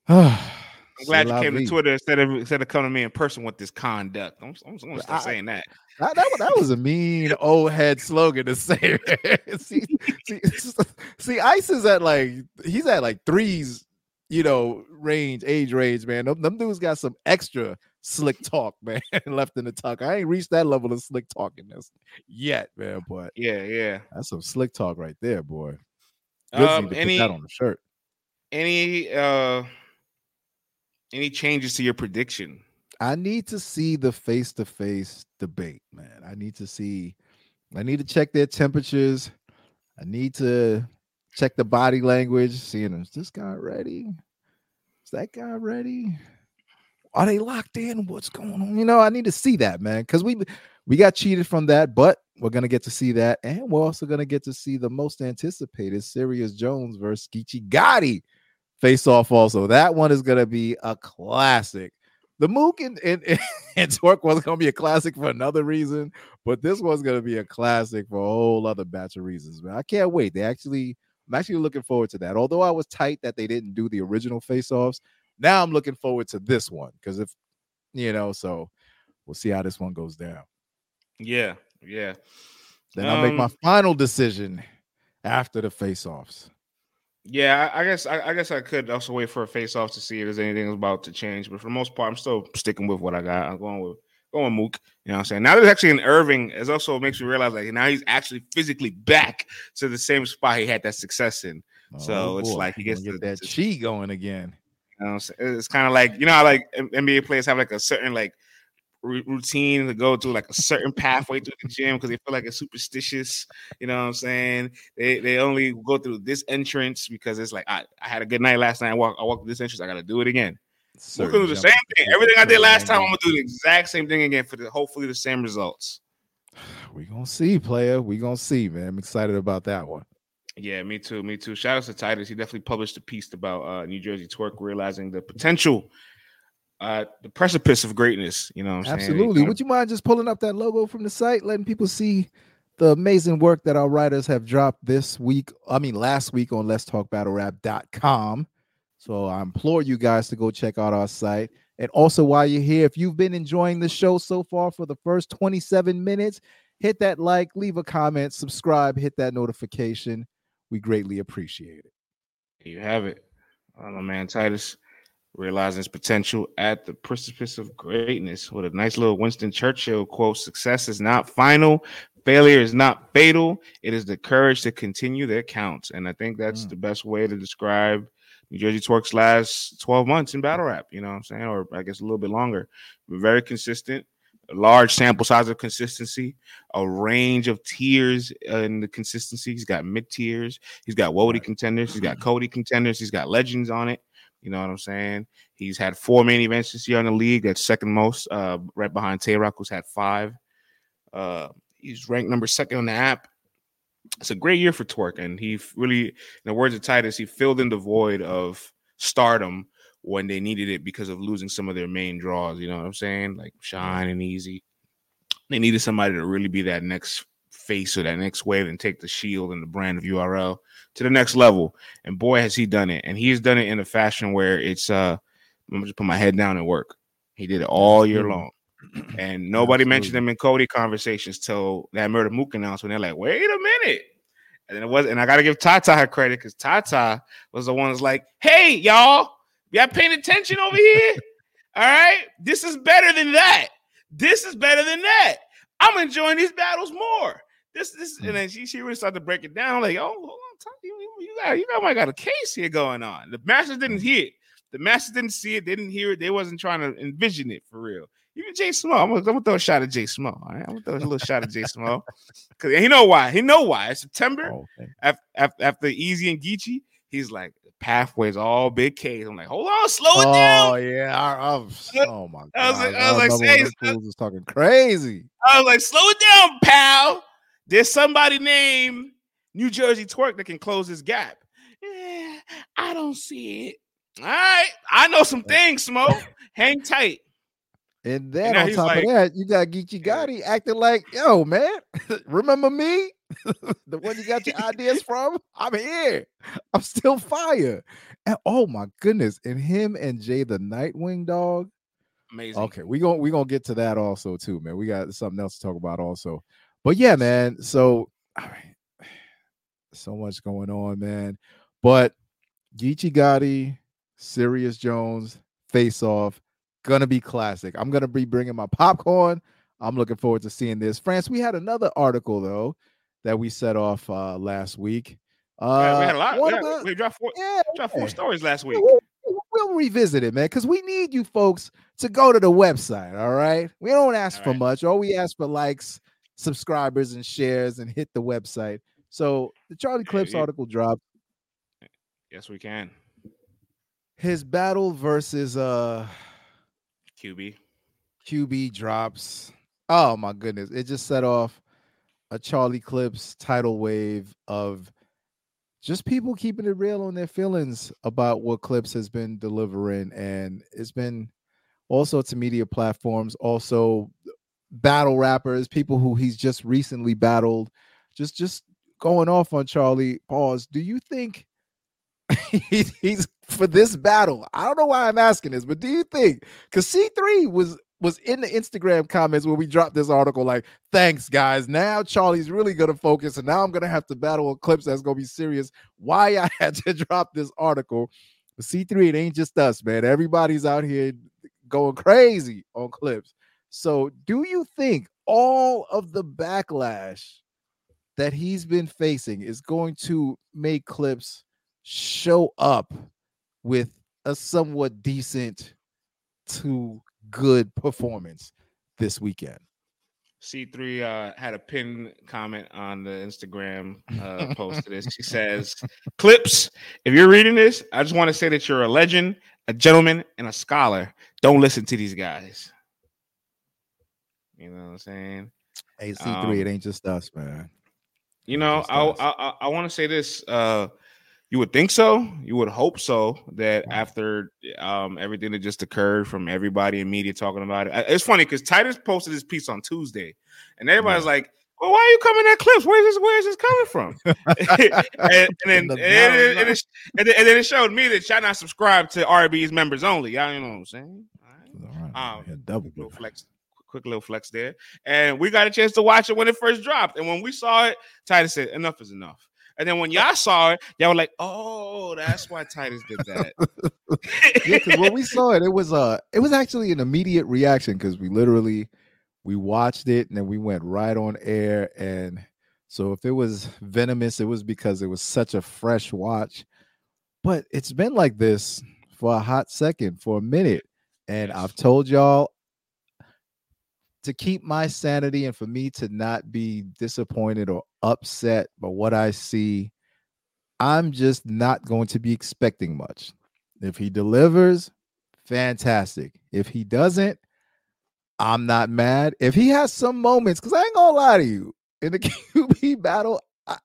[SPEAKER 2] I'm glad you came to Twitter instead of instead of coming to me in person with this conduct. I'm, I'm, I'm gonna start saying that.
[SPEAKER 1] That, that, that, was a mean old head slogan to say. see, see, see, Ice is at like he's at like threes, you know, range, age range, man. Them, them dudes got some extra slick talk, man, left in the tuck. I ain't reached that level of slick talkiness yet, man. But
[SPEAKER 2] yeah, yeah,
[SPEAKER 1] that's some slick talk right there, boy.
[SPEAKER 2] Good um, any, that on the shirt. Any uh any changes to your prediction?
[SPEAKER 1] I need to see the face to face debate, man. I need to see, I need to check their temperatures. I need to check the body language, seeing is this guy ready? Is that guy ready? Are they locked in? What's going on? You know, I need to see that, man, because we we got cheated from that, but we're gonna get to see that, and we're also gonna get to see the most anticipated Serius Jones versus Geechi Gotti face off. Also, that one is gonna be a classic. The Mook and, and, and Twork was going to be a classic for another reason, but this one's going to be a classic for a whole other batch of reasons, man. I can't wait. They actually, I'm actually looking forward to that. Although I was tight that they didn't do the original face offs, now I'm looking forward to this one because if, you know, so we'll see how this one goes down.
[SPEAKER 2] Yeah. Yeah.
[SPEAKER 1] Then um, I'll make my um final decision after the face offs.
[SPEAKER 2] Yeah, I guess I, I, guess I could also wait for a face off to see if there's anything about to change. But for the most part, I'm still sticking with what I got. I'm going with going with Mook. You know what I'm saying? Now there's actually an Irving, it also makes me realize like now he's actually physically back to the same spot he had that success in. Oh, so it's like he gets
[SPEAKER 1] get that chi going again.
[SPEAKER 2] You know it's kind of like you know like NBA players have like a certain like routine to go to like a certain pathway to the gym because they feel like it's superstitious. You know what I'm saying? They they only go through this entrance because it's like I, I had a good night last night. I walked I walked this entrance. I got to do it again. We're gonna do the same thing. Everything I did last time, I'm gonna do the exact same thing again for the hopefully the same results.
[SPEAKER 1] We gonna see, player. We gonna see, man. I'm excited about that one.
[SPEAKER 2] Yeah, me too. Me too. Shout out to Titus. He definitely published a piece about uh, New Jersey Twork realizing the potential uh the precipice of greatness. You know,
[SPEAKER 1] absolutely. Would you mind just pulling up that logo from the site, letting people see the amazing work that our writers have dropped this week? I mean, last week on Let's Talk Battle Rap.com. So I implore you guys to go check out our site. And also, while you're here, if you've been enjoying the show so far for the first 27 minutes, hit that like, leave a comment, subscribe, hit that notification. We greatly appreciate it.
[SPEAKER 2] You have it. Oh, man, Titus realizing his potential at the precipice of greatness with a nice little Winston Churchill quote Success is not final, failure is not fatal. It is the courage to continue that counts. And I think that's mm. the best way to describe New Jersey Twork's last 12 months in battle rap, you know what I'm saying? Or I guess a little bit longer. very consistent, a large sample size of consistency, a range of tiers in the consistency. He's got mid tiers, he's got Wody contenders, he's got Cody contenders, he's got legends on it. You know what I'm saying? He's had four main events this year in the league. That's second most, uh, right behind Tay Roc, who's had five. Uh, he's ranked number second on the app. It's a great year for Twork, and he really, in the words of Titus, he filled in the void of stardom when they needed it because of losing some of their main draws. You know what I'm saying? Like Shine and Eazy. They needed somebody to really be that next face or that next wave and take the shield and the brand of URL to the next level. And boy, has he done it. And he's done it in a fashion where it's uh I'm just put my head down and work. He did it all year long. And nobody Absolutely. mentioned him in Cody conversations till that murder mook announcement. They're like, wait a minute. And then it was, and I gotta give Tata her credit because Tata was the one that's like, hey, y'all, y'all paying attention over here? all right, this is better than that. This is better than that. I'm enjoying these battles more. This, this, and hmm. then she, she really started to break it down. Like, oh, you, you got, you got, might got a case here going on. The masters didn't hmm. hear it. The masters didn't see it. They didn't hear it. They wasn't trying to envision it for real. Even Jay Small, I'm gonna, I'm gonna throw a shot at Jay Small. All right, I'm gonna throw a little shot at Jay Small because he know why. He know why. It's September oh, okay. after, after Eazy and Geechi. He's like pathways all Bigg K's. I'm like, hold on, slow it
[SPEAKER 1] oh,
[SPEAKER 2] down.
[SPEAKER 1] Oh yeah, I, was, oh my god. I was like, I was I like, say, was talking crazy.
[SPEAKER 2] I was like, slow it down, pal. There's somebody named New Jersey Twork that can close this gap. Yeah, I don't see it. All right, I know some things, Smoke. Hang tight.
[SPEAKER 1] And then and on top like, of that, you got Geechi Gotti acting like, yo, man, remember me? the one you got your ideas from, I'm here. I'm still fire. And oh my goodness, and him and Jay the Nightwing dog.
[SPEAKER 2] Amazing.
[SPEAKER 1] Okay, we're gonna we gonna get to that also too, man. We got something else to talk about also. But yeah, man. So all right, so much going on, man. But Geechi Gotti, Serius Jones, face off, gonna be classic. I'm gonna be bringing my popcorn. I'm looking forward to seeing this. France, we had another article though that we set off uh last week. Uh,
[SPEAKER 2] we had a lot.
[SPEAKER 1] one
[SPEAKER 2] We,
[SPEAKER 1] of
[SPEAKER 2] had-
[SPEAKER 1] the-
[SPEAKER 2] we dropped four,
[SPEAKER 1] yeah,
[SPEAKER 2] dropped four stories last week.
[SPEAKER 1] We'll, we'll revisit it, man, because we need you folks to go to the website. All right. We don't ask
[SPEAKER 2] All
[SPEAKER 1] for
[SPEAKER 2] right.
[SPEAKER 1] much. All we ask for likes, subscribers, and shares, and hit the website. So the Charlie
[SPEAKER 2] Yeah,
[SPEAKER 1] Clips article dropped.
[SPEAKER 2] Yes, we can.
[SPEAKER 1] His battle versus uh
[SPEAKER 2] QB.
[SPEAKER 1] QB drops. Oh my goodness. It just set off a Charlie Clips tidal wave of just people keeping it real on their feelings about what Clips has been delivering. And it's been all sorts of media platforms, also battle rappers, people who he's just recently battled, just just going off on Charlie. Pause. Do you think he, he's for this battle? I don't know why I'm asking this, but do you think because C3 was was in the Instagram comments when we dropped this article, like, thanks, guys. Now Charlie's really gonna focus, and now I'm gonna have to battle clips that's gonna be serious. Why I had to drop this article. But C3, it ain't just us, man. Everybody's out here going crazy on clips. So, do you think all of the backlash that he's been facing is going to make clips show up with a somewhat decent to good performance this weekend?
[SPEAKER 2] C3 uh, had a pinned comment on the Instagram uh, post to this. She says, Clips, if you're reading this, I just want to say that you're a legend, a gentleman, and a scholar. Don't listen to these guys. You know what I'm saying?
[SPEAKER 1] Hey, C3,
[SPEAKER 2] Um,
[SPEAKER 1] it ain't just us, man.
[SPEAKER 2] You know, I. I, I, I want to say this. Uh, you would think so. You would hope so. That after um everything that just occurred from everybody in media talking about it, it's funny because Titus posted this piece on Tuesday, and everybody's like, "Well, why are you coming at clips? Where's this? Where's this coming from?" and, and then
[SPEAKER 1] In
[SPEAKER 2] and,
[SPEAKER 1] the
[SPEAKER 2] then- and, it, and, then, and then it showed me that y'all not subscribed to RB's members only. Y'all, you know what I'm saying? All right.
[SPEAKER 1] All right,
[SPEAKER 2] Um,
[SPEAKER 1] yeah, double
[SPEAKER 2] flex, quick little flex there. And we got a chance to watch it when it first dropped. And when we saw it, Titus said, "Enough is enough." And then when y'all saw it, y'all were like, "Oh, that's why Titus did that."
[SPEAKER 1] yeah, because when we saw it, it was uh it was actually an immediate reaction because we literally we watched it and then we went right on air. And so if it was venomous, it was because it was such a fresh watch. But it's been like this for a hot second, for a minute. And I've told y'all to keep my sanity and for me to not be disappointed or upset by what I see, I'm just not going to be expecting much. If he delivers, fantastic. If he doesn't, I'm not mad. If he has some moments, because I ain't gonna lie to you, in the QB battle, I,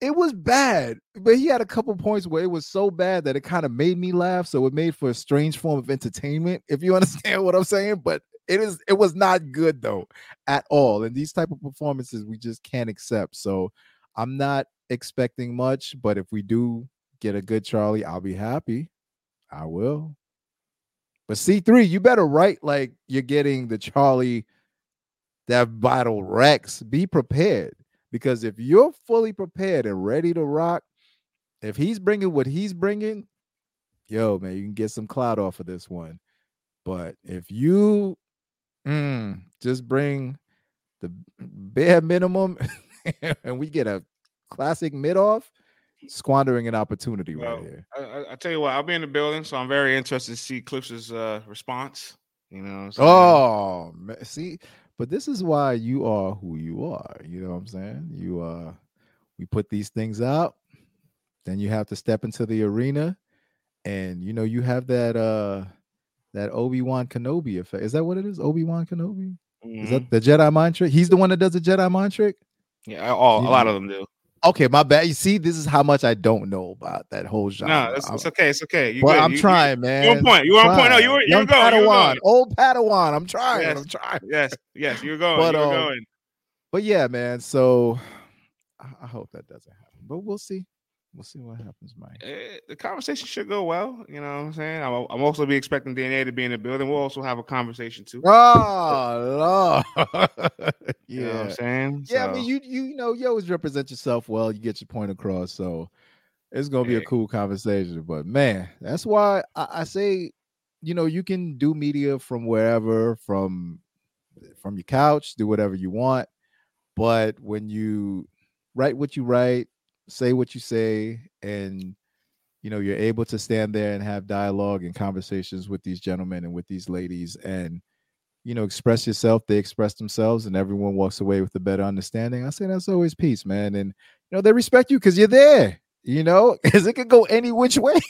[SPEAKER 1] it was bad, but he had a couple points where it was so bad that it kind of made me laugh. So it made for a strange form of entertainment, if you understand what I'm saying. But it is it was not good though at all. And these type of performances we just can't accept. So I'm not expecting much, but if we do get a good Charlie, I'll be happy. I will. But C3, you better write like you're getting the Charlie that vital Rex. Be prepared because if you're fully prepared and ready to rock, if he's bringing what he's bringing, yo, man, you can get some cloud off of this one. But if you mm, just bring the bare minimum and we get a classic mid off, squandering an opportunity
[SPEAKER 2] Well,
[SPEAKER 1] right here.
[SPEAKER 2] I, I, tell you what, I'll be in the building, so I'm very interested to see Clips's uh, response. You know, saying?
[SPEAKER 1] Oh, ma- see, but this is why you are who you are. You know what I'm saying? You uh we put these things out, then you have to step into the arena, and you know, you have that uh that Obi-Wan Kenobi effect. Is that what it is? Obi-Wan Kenobi? Is
[SPEAKER 2] Mhm.
[SPEAKER 1] that the Jedi mind trick? He's the one that does the Jedi mind trick?
[SPEAKER 2] yeah, all,
[SPEAKER 1] you
[SPEAKER 2] a lot of them do.
[SPEAKER 1] Okay, my bad. You see, this is how much I don't know about that whole genre.
[SPEAKER 2] No, it's, it's okay. It's okay. You
[SPEAKER 1] but
[SPEAKER 2] good.
[SPEAKER 1] I'm
[SPEAKER 2] You- you-
[SPEAKER 1] trying, man.
[SPEAKER 2] You on point. You on point. No, you were you were
[SPEAKER 1] Young
[SPEAKER 2] going. You were going.
[SPEAKER 1] old Padawan. I'm trying.
[SPEAKER 2] Yes.
[SPEAKER 1] I'm trying.
[SPEAKER 2] Yes, yes, you're going.
[SPEAKER 1] But,
[SPEAKER 2] you're
[SPEAKER 1] um,
[SPEAKER 2] going.
[SPEAKER 1] But yeah, man. So I hope that doesn't happen, but we'll see. We'll see what happens, Mike.
[SPEAKER 2] Eh, the conversation should go well. You know what I'm saying? I'm, I'm also be expecting DNA to be in the building. We'll also have a conversation too.
[SPEAKER 1] Oh, Lord.
[SPEAKER 2] You know what I'm saying?
[SPEAKER 1] Yeah, I mean,
[SPEAKER 2] So,
[SPEAKER 1] you you know, you always represent yourself well. You get your point across, so it's gonna be a cool conversation. But man, that's why I, I say, you know, you can do media from wherever, from from your couch, do whatever you want. But when you write what you write, say what you say, and you know, you're able to stand there and have dialogue and conversations with these gentlemen and with these ladies and you know, express yourself, they express themselves, and everyone walks away with a better understanding. I say that's always peace, man. And you know, they respect you because you're there, you know, because it could go any which way,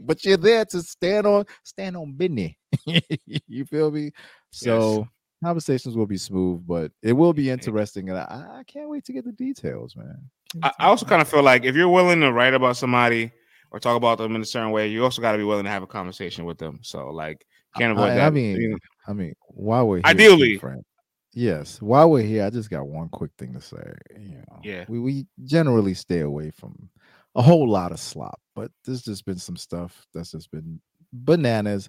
[SPEAKER 1] but you're there to stand on stand on business. you feel me? So conversations will be smooth, but it will be interesting. And I, I can't wait to get the details, man.
[SPEAKER 2] I, I also kind of feel like if you're willing to write about somebody or talk about them in a certain way, you also got to be willing to have a conversation with them. So like, can't avoid
[SPEAKER 1] I,
[SPEAKER 2] that.
[SPEAKER 1] I mean,
[SPEAKER 2] You know,
[SPEAKER 1] I mean, while we're
[SPEAKER 2] Ideally.
[SPEAKER 1] friend. Yes, while we're here, I just got one quick thing to say. You know,
[SPEAKER 2] Yeah.
[SPEAKER 1] we we generally stay away from a whole lot of slop, but there's just been some stuff that's just been bananas.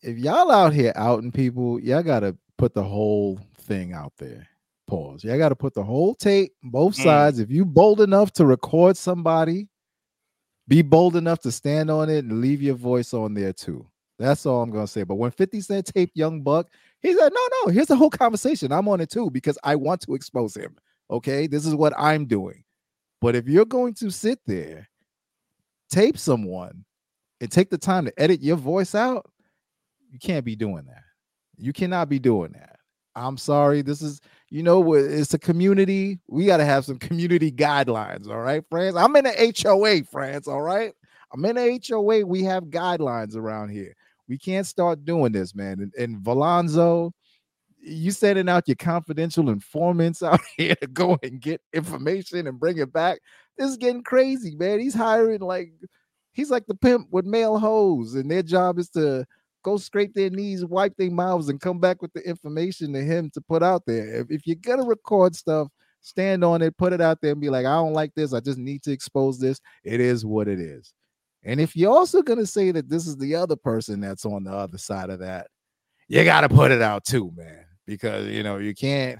[SPEAKER 1] If y'all out here outing people, y'all gotta put the whole thing out there. Pause. Y'all gotta put the whole tape, both
[SPEAKER 2] Mm.
[SPEAKER 1] sides. If you bold enough to record somebody, be bold enough to stand on it and leave your voice on there too. That's all I'm gonna say. But when 50 Cent taped Young Buck, he said, No, no, here's the whole conversation. I'm on it too because I want to expose him. Okay, this is what I'm doing. But if you're going to sit there, tape someone, and take the time to edit your voice out, you can't be doing that. You cannot be doing that. I'm sorry. This is, you know, it's a community. We got to have some community guidelines. All right, friends. I'm in a HOA, friends. All right. I'm in a HOA. We have guidelines around here. We can't start doing this, man. And, and Valonzo, you sending out your confidential informants out here to go and get information and bring it back. This is getting crazy, man. He's hiring like he's like the pimp with male hoes, and their job is to go scrape their knees, wipe their mouths, and come back with the information to him to put out there. If, if you're gonna record stuff, stand on it, put it out there, and be like, I don't like this. I just need to expose this. It is what it is. And if you're also gonna say that this is the other person that's on the other side of that, you gotta put it out too, man. Because you know you can't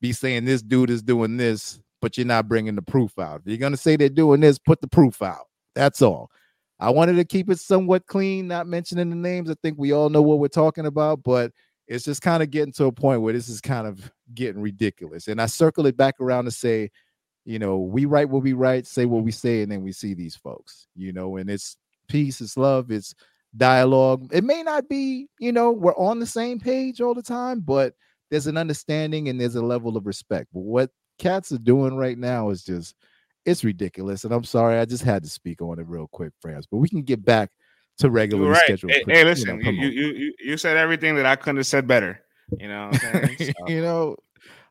[SPEAKER 1] be saying this dude is doing this, but you're not bringing the proof out. If you're gonna say they're doing this, put the proof out. That's all. I wanted to keep it somewhat clean, not mentioning the names. I think we all know what we're talking about, but it's just kind of getting to a point where this is kind of getting ridiculous. And I circle it back around to say, you know, we write what we write, say what we say, and then we see these folks, you know, and it's peace, it's love, it's dialogue. It may not be, you know, we're on the same page all the time, but there's an understanding and there's a level of respect. But what cats are doing right now is just it's ridiculous. And I'm sorry, I just had to speak on it real quick, friends. But we can get back to regularly
[SPEAKER 2] You're right.
[SPEAKER 1] scheduled.
[SPEAKER 2] Hey, hey, listen, you,
[SPEAKER 1] promote.
[SPEAKER 2] you you you said everything that I couldn't have said better. You know? So,
[SPEAKER 1] you know,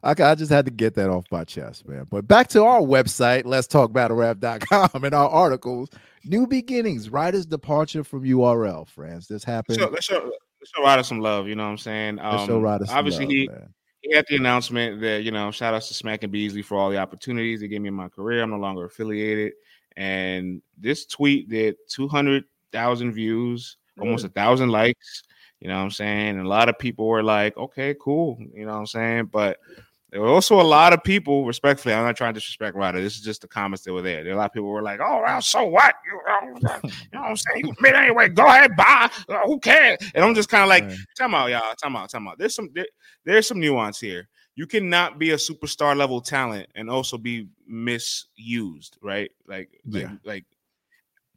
[SPEAKER 1] I, I just had to get that off my chest, man. But back to our website, let's talk battlerap.com and our articles. New beginnings, Ryda's departure from URL, friends. This happened.
[SPEAKER 2] so let's show let's show Ryda some love. You know what I'm saying?
[SPEAKER 1] Let's show
[SPEAKER 2] Um,
[SPEAKER 1] Ryda some
[SPEAKER 2] obviously
[SPEAKER 1] love,
[SPEAKER 2] he
[SPEAKER 1] man.
[SPEAKER 2] Had the announcement that you know shout outs to Smack and Beasley for all the opportunities they gave me in my career. I'm no longer affiliated, and this tweet did 200,000 views, almost a thousand likes. You know what I'm saying? And a lot of people were like, "Okay, cool." You know what I'm saying? But there were also a lot of people, respectfully, I'm not trying to disrespect Ryda. This is just the comments that were there. There were a lot of people who were like, "Oh, well, so what? You know, you know what I'm saying? You made anyway. Go ahead, buy. Uh, who cares?" And I'm just kind of like,
[SPEAKER 1] Right.
[SPEAKER 2] Time out, y'all. Time out. Time out. There's some there, there's some nuance here. You cannot be a superstar level talent and also be misused, right? Like, like, like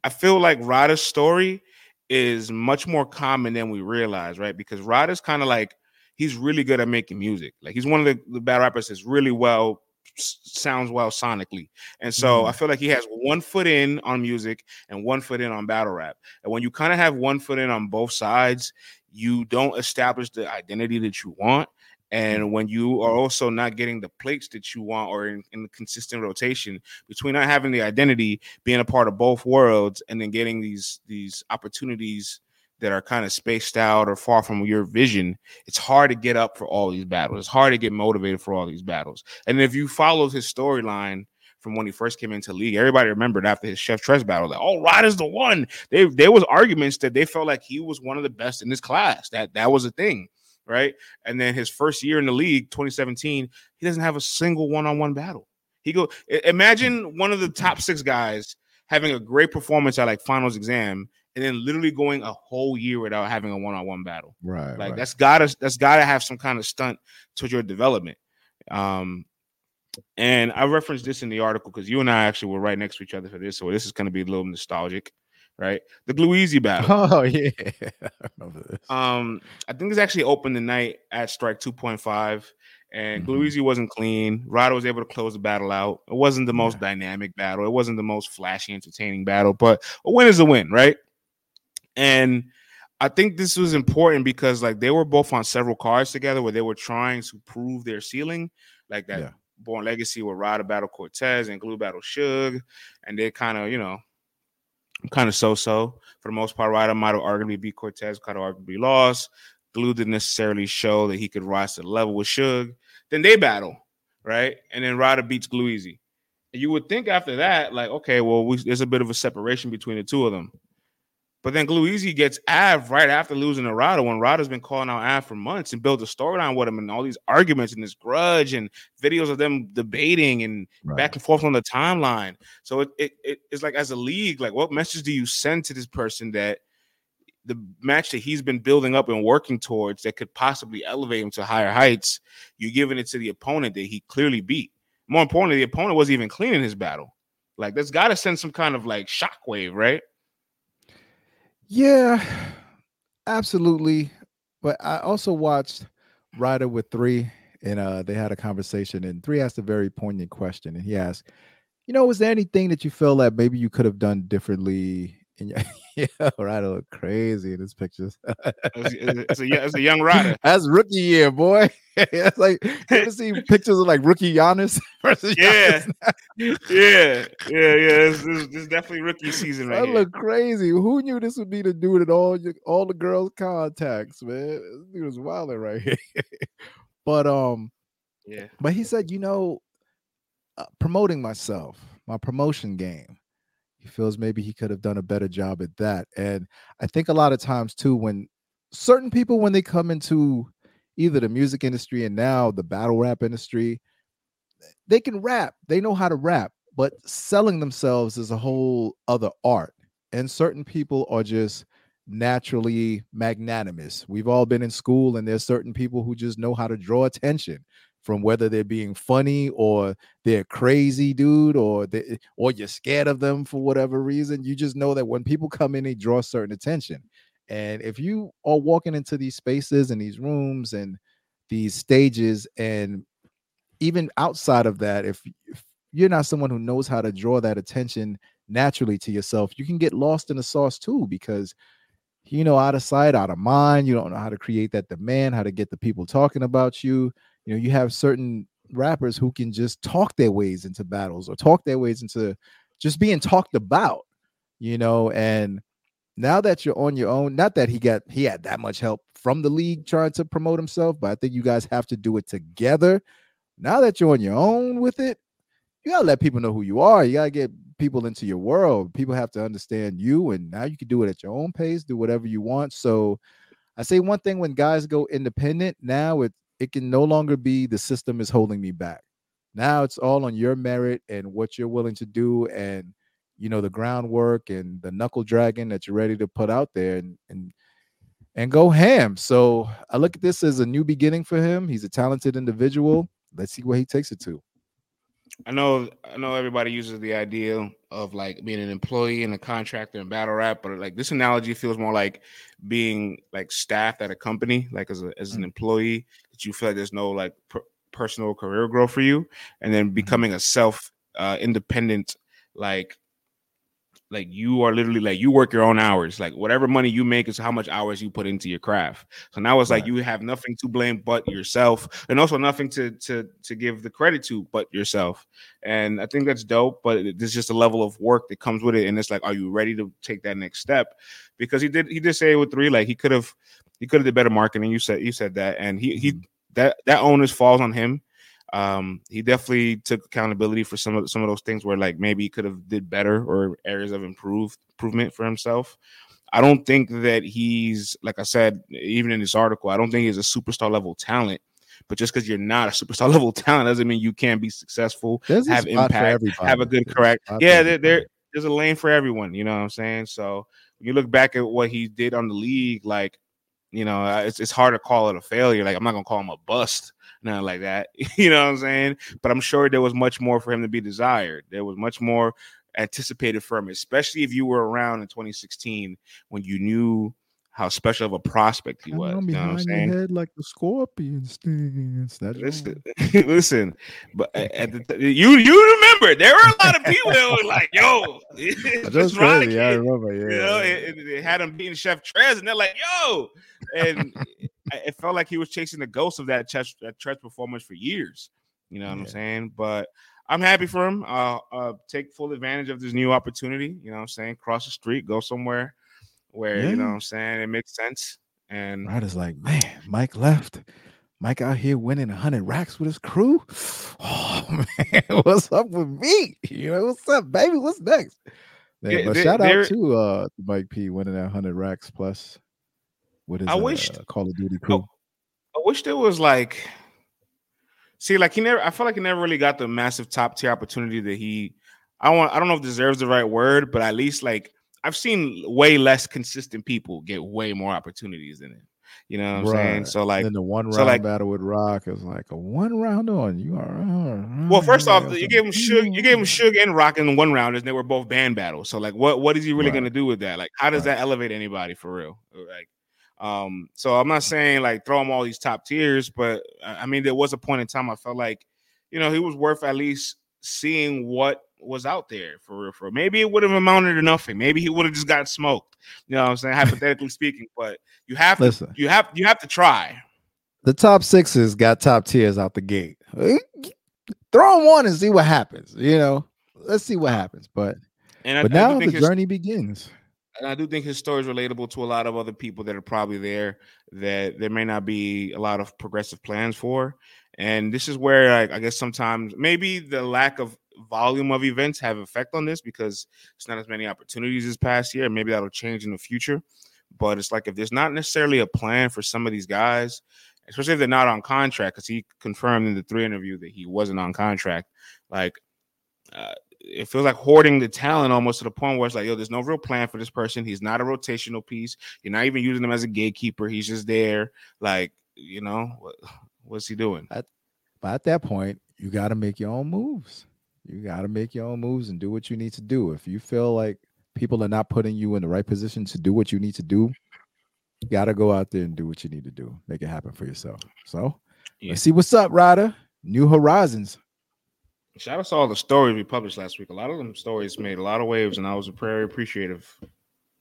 [SPEAKER 2] I feel like Ryda's story is much more common than we realize, right? Because Ryda's kind of like he's really good at making music. Like he's one of the, the battle rappers that's really well sounds well sonically. And so mm-hmm. I feel like he has one foot in on music and one foot in on battle rap. And when you kind of have one foot in on both sides, you don't establish the identity that you want. And when you are also not getting the plates that you want or in, in consistent rotation between not having the identity, being a part of both worlds, and then getting these these opportunities that are kind of spaced out or far from your vision, it's hard to get up for all these battles. It's hard to get motivated for all these battles. And if you follow his storyline from when he first came into league. Everybody remembered after his Chef Trez battle that oh is the one. They there was arguments that they felt like he was one of the best in his class. That that was a thing, right? And then his first year in the league, 2017, he doesn't have a single one-on-one battle. He go imagine one of the top six guys having a great performance at like finals exam and then literally going a whole year without having a one-on-one battle.
[SPEAKER 1] Right.
[SPEAKER 2] Like
[SPEAKER 1] right.
[SPEAKER 2] that's gotta that's gotta have some kind of stunt towards your development. Um, and I referenced this in the article because you and I actually were right next to each other for this, so this is going to be a little nostalgic, right? The Gluezy battle.
[SPEAKER 1] Oh yeah, I remember this.
[SPEAKER 2] Um, I think it's actually opened the night at strike two point five, and
[SPEAKER 1] Mhm.
[SPEAKER 2] Gluezy wasn't clean. Ryda was able to close the battle out. It wasn't the most dynamic battle. It wasn't the most flashy, entertaining battle, but a win is a win, right? And I think this was important because like they were both on several cards together where they were trying to prove their ceiling, like that
[SPEAKER 1] Yeah.
[SPEAKER 2] Born Legacy where Ryda battle Cortez and Glue battle Suge, and they kind of you know kind of so-so for the most part. Ryda might have arguably beat Cortez, kind of arguably lost. Glue didn't necessarily show that he could rise to the level with Suge. Then they battle, right? And then Ryda beats Glue easy. And you would think after that, like, okay, well, we, there's a bit of a separation between the two of them. But then Glue Easy gets Av right after losing to Ryda when Ryda's been calling out Av for months and built a storyline with him and all these arguments and this grudge and videos of them debating and
[SPEAKER 1] Right.
[SPEAKER 2] back and forth on the timeline. So it, it, it it's like as a league, like what message do you send to this person that the match that he's been building up and working towards that could possibly elevate him to higher heights, you're giving it to the opponent that he clearly beat. More importantly, the opponent wasn't even clean in his battle. Like that's got to send some kind of like shockwave, right?
[SPEAKER 1] Yeah, absolutely. But I also watched Ryda with Three, and uh, they had a conversation, and Three asked a very poignant question, and he asked, "You know, was there anything that you feel that maybe you could have done differently?" Your, yeah, Ryda look crazy in his pictures.
[SPEAKER 2] It's, a, it's a young Ryda.
[SPEAKER 1] That's rookie year, boy. It's like you ever see pictures of like rookie Giannis versus
[SPEAKER 2] Yeah.
[SPEAKER 1] Giannis?
[SPEAKER 2] Yeah, yeah, yeah. This, is definitely rookie season right
[SPEAKER 1] That
[SPEAKER 2] here.
[SPEAKER 1] look crazy. Who knew this would be the dude in all your, all the girls' contacts, man? This dude was wilding right here. but um,
[SPEAKER 2] Yeah,
[SPEAKER 1] but he said, you know, uh, promoting myself, my promotion game. He feels maybe he could have done a better job at that. And I think a lot of times too, when certain people when they come into either the music industry and now the battle rap industry, they can rap. They know how to rap, but selling themselves is a whole other art. And certain people are just naturally magnanimous. We've all been in school, and there's certain people who just know how to draw attention from whether they're being funny or they're crazy, dude, or they, or you're scared of them for whatever reason. You just know that when people come in, they draw certain attention. And if you are walking into these spaces and these rooms and these stages, and even outside of that, if, if you're not someone who knows how to draw that attention naturally to yourself, you can get lost in the sauce too, because you know, out of sight, out of mind, you don't know how to create that demand, how to get the people talking about you. You know, you have certain rappers who can just talk their ways into battles or talk their ways into just being talked about, you know, and now that you're on your own, not that he got he had that much help from the league trying to promote himself, but I think you guys have to do it together. Now that you're on your own with it, you gotta let people know who you are. You gotta get people into your world. People have to understand you, and now you can do it at your own pace, do whatever you want. So I say one thing when guys go independent, now it it can no longer be the system is holding me back. Now it's all on your merit and what you're willing to do and you know the groundwork and the knuckle dragon that you're ready to put out there and and and go ham. So I look at this as a new beginning for him. He's a talented individual. Let's see where he takes it to.
[SPEAKER 2] I know. I know everybody uses the idea of like being an employee and a contractor and battle rap, but like this analogy feels more like being like staffed at a company, like as a, as an mm. employee that you feel like there's no like per- personal career growth for you, and then becoming a self uh, independent like like you are literally like you work your own hours. Like whatever money you make is how much hours you put into your craft. So now it's like you have nothing to blame but yourself and also nothing to to to give the credit to but yourself. And i think that's dope but there's just a level of work that comes with it and it's like are you ready to take that next step? Because he did he did say with three like he could have he could have did better marketing you said you said that and he he that that onus falls on him Um, he definitely took accountability for some of some of those things where like maybe he could have did better or areas of improved improvement for himself. I don't think that he's like I said, even in this article, I don't think he's a superstar level talent. But just because you're not a superstar level talent doesn't mean you can't be successful,
[SPEAKER 1] There's
[SPEAKER 2] have impact, have a good
[SPEAKER 1] There's
[SPEAKER 2] correct. Yeah, there, there there's a lane for everyone. You know what I'm saying? So when you look back at what he did on the league, like you know, it's it's hard to call it a failure. Like I'm not gonna call him a bust, nothing like that. you know what I'm saying? But I'm sure there was much more for him to be desired. There was much more anticipated for him, especially if you were around in 2016 when you knew how special of a prospect he was. You know what I'm saying?
[SPEAKER 1] head like the scorpion stings. That's
[SPEAKER 2] Listen, listen, but at the you you remember there were a lot of people that were like, "Yo,
[SPEAKER 1] That's
[SPEAKER 2] just
[SPEAKER 1] crazy. I remember. Yeah.
[SPEAKER 2] You know, it, it- it had him beating Chef Trez, and they're like, "Yo," and it, it felt like he was chasing the ghost of that Trez, that Trez performance for years. You know what I'm saying? But I'm happy for him. Uh, uh, take full advantage of this new opportunity. You know what I'm saying? Cross the street, go somewhere where you know what I'm saying it makes sense. And
[SPEAKER 1] Ryda's like, man, Mike left. Mike out here winning 100 racks with his crew. Oh, man, what's up with me? You know, what's up, baby? What's next?
[SPEAKER 2] Yeah,
[SPEAKER 1] but
[SPEAKER 2] there-
[SPEAKER 1] shout out to uh Mike P winning that 100 racks plus with his
[SPEAKER 2] I wished-
[SPEAKER 1] uh, Call of Duty crew.
[SPEAKER 2] I wish there was like, see, like he never. I feel like he never really got the massive top tier opportunity that he. I want. I don't know if deserves the right word, but at least like I've seen way less consistent people get way more opportunities than him. You know what I'm saying? So like,
[SPEAKER 1] then the one round
[SPEAKER 2] so, like-
[SPEAKER 1] battle with Rock is like a one round on you are.
[SPEAKER 2] well, first off, you gave him Suge, you gave him Suge and Rock in one round, and they were both band battles. So like, what what is he really
[SPEAKER 1] Right.
[SPEAKER 2] gonna do with that? Like, how does
[SPEAKER 1] Right.
[SPEAKER 2] that elevate anybody for real? Like, um, so I'm not saying like throw him all these top tiers, but uh, I mean there was a point in time I felt like, you know, he was worth at least seeing what was out there for real. For real. maybe it would have amounted to nothing. Maybe he would have just got smoked. You know what I'm saying? Hypothetically speaking, but you have to
[SPEAKER 1] Listen,
[SPEAKER 2] you have you have to try.
[SPEAKER 1] the top sixes got top tiers out the gate. Throw them on and see what happens. You know, let's see what happens. But
[SPEAKER 2] And I,
[SPEAKER 1] but
[SPEAKER 2] I
[SPEAKER 1] now the
[SPEAKER 2] his-
[SPEAKER 1] journey begins.
[SPEAKER 2] and I do think his story is relatable to a lot of other people that are probably there that there may not be a lot of progressive plans for. And this is where like, I guess sometimes maybe the lack of volume of events have effect on this because it's not as many opportunities this past year. Maybe that'll change in the future. But it's like if there's not necessarily a plan for some of these guys, especially if they're not on contract, because he confirmed in the three interview that he wasn't on contract. Like uh, it feels like hoarding the talent almost to the point where it's like, yo, there's no real plan for this person. He's not a rotational piece. You're not even using him as a gatekeeper. He's just there. Like, you know, what, what's he doing?
[SPEAKER 1] At, But at that point, you got to make your own moves. You got to make your own moves and do what you need to do. If you feel like people are not putting you in the right position to do what you need to do, you got to go out there and do what you need to do. Make it happen for yourself. So
[SPEAKER 2] Yeah.
[SPEAKER 1] let's see what's up, Ryda. New Horizons.
[SPEAKER 2] Shout out to all the stories we published last week. A lot of them stories made a lot of waves, and I was very appreciative.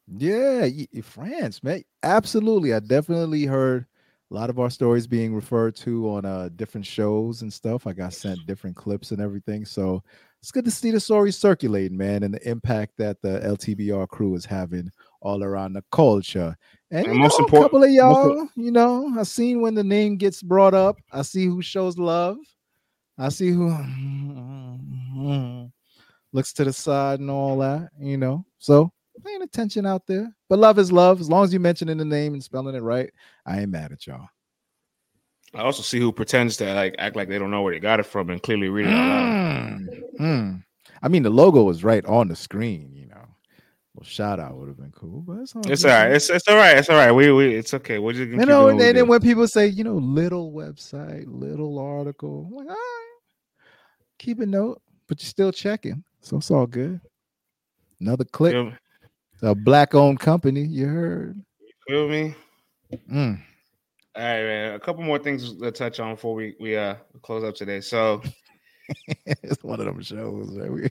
[SPEAKER 1] Yeah, France, man. Absolutely. I definitely heard a lot of our stories being referred to on uh different shows and stuff. I got sent different clips and everything. So it's good to see the stories circulating, man, and the impact that the LTBR crew is having all around the culture. And,
[SPEAKER 2] And most
[SPEAKER 1] know, a
[SPEAKER 2] important-
[SPEAKER 1] couple of y'all, you know, I seen when the name gets brought up. I see who shows love. I see who looks to the side and all that, you know. So paying attention out there. But love is love. As long as you mentioning the name and spelling it right, I ain't mad at y'all.
[SPEAKER 2] I also see who pretends to like act like they don't know where they got it from and clearly read it out loud.
[SPEAKER 1] Mm, mm. I mean, the logo was right on the screen, you know. Well, shout out would have been cool, but it's all
[SPEAKER 2] It's all right. It's it's all right. It's all right. We we it's okay. We're just gonna
[SPEAKER 1] You know, and then, then when people say, you know, little website, little article, I'm like, all right, keep a note, but you're still checking. So it's all good. Another click, a black owned company, you heard.
[SPEAKER 2] feel me?
[SPEAKER 1] Mm.
[SPEAKER 2] All right, man. A couple more things to touch on before we we uh close up today. So
[SPEAKER 1] it's one of them shows. Man. We,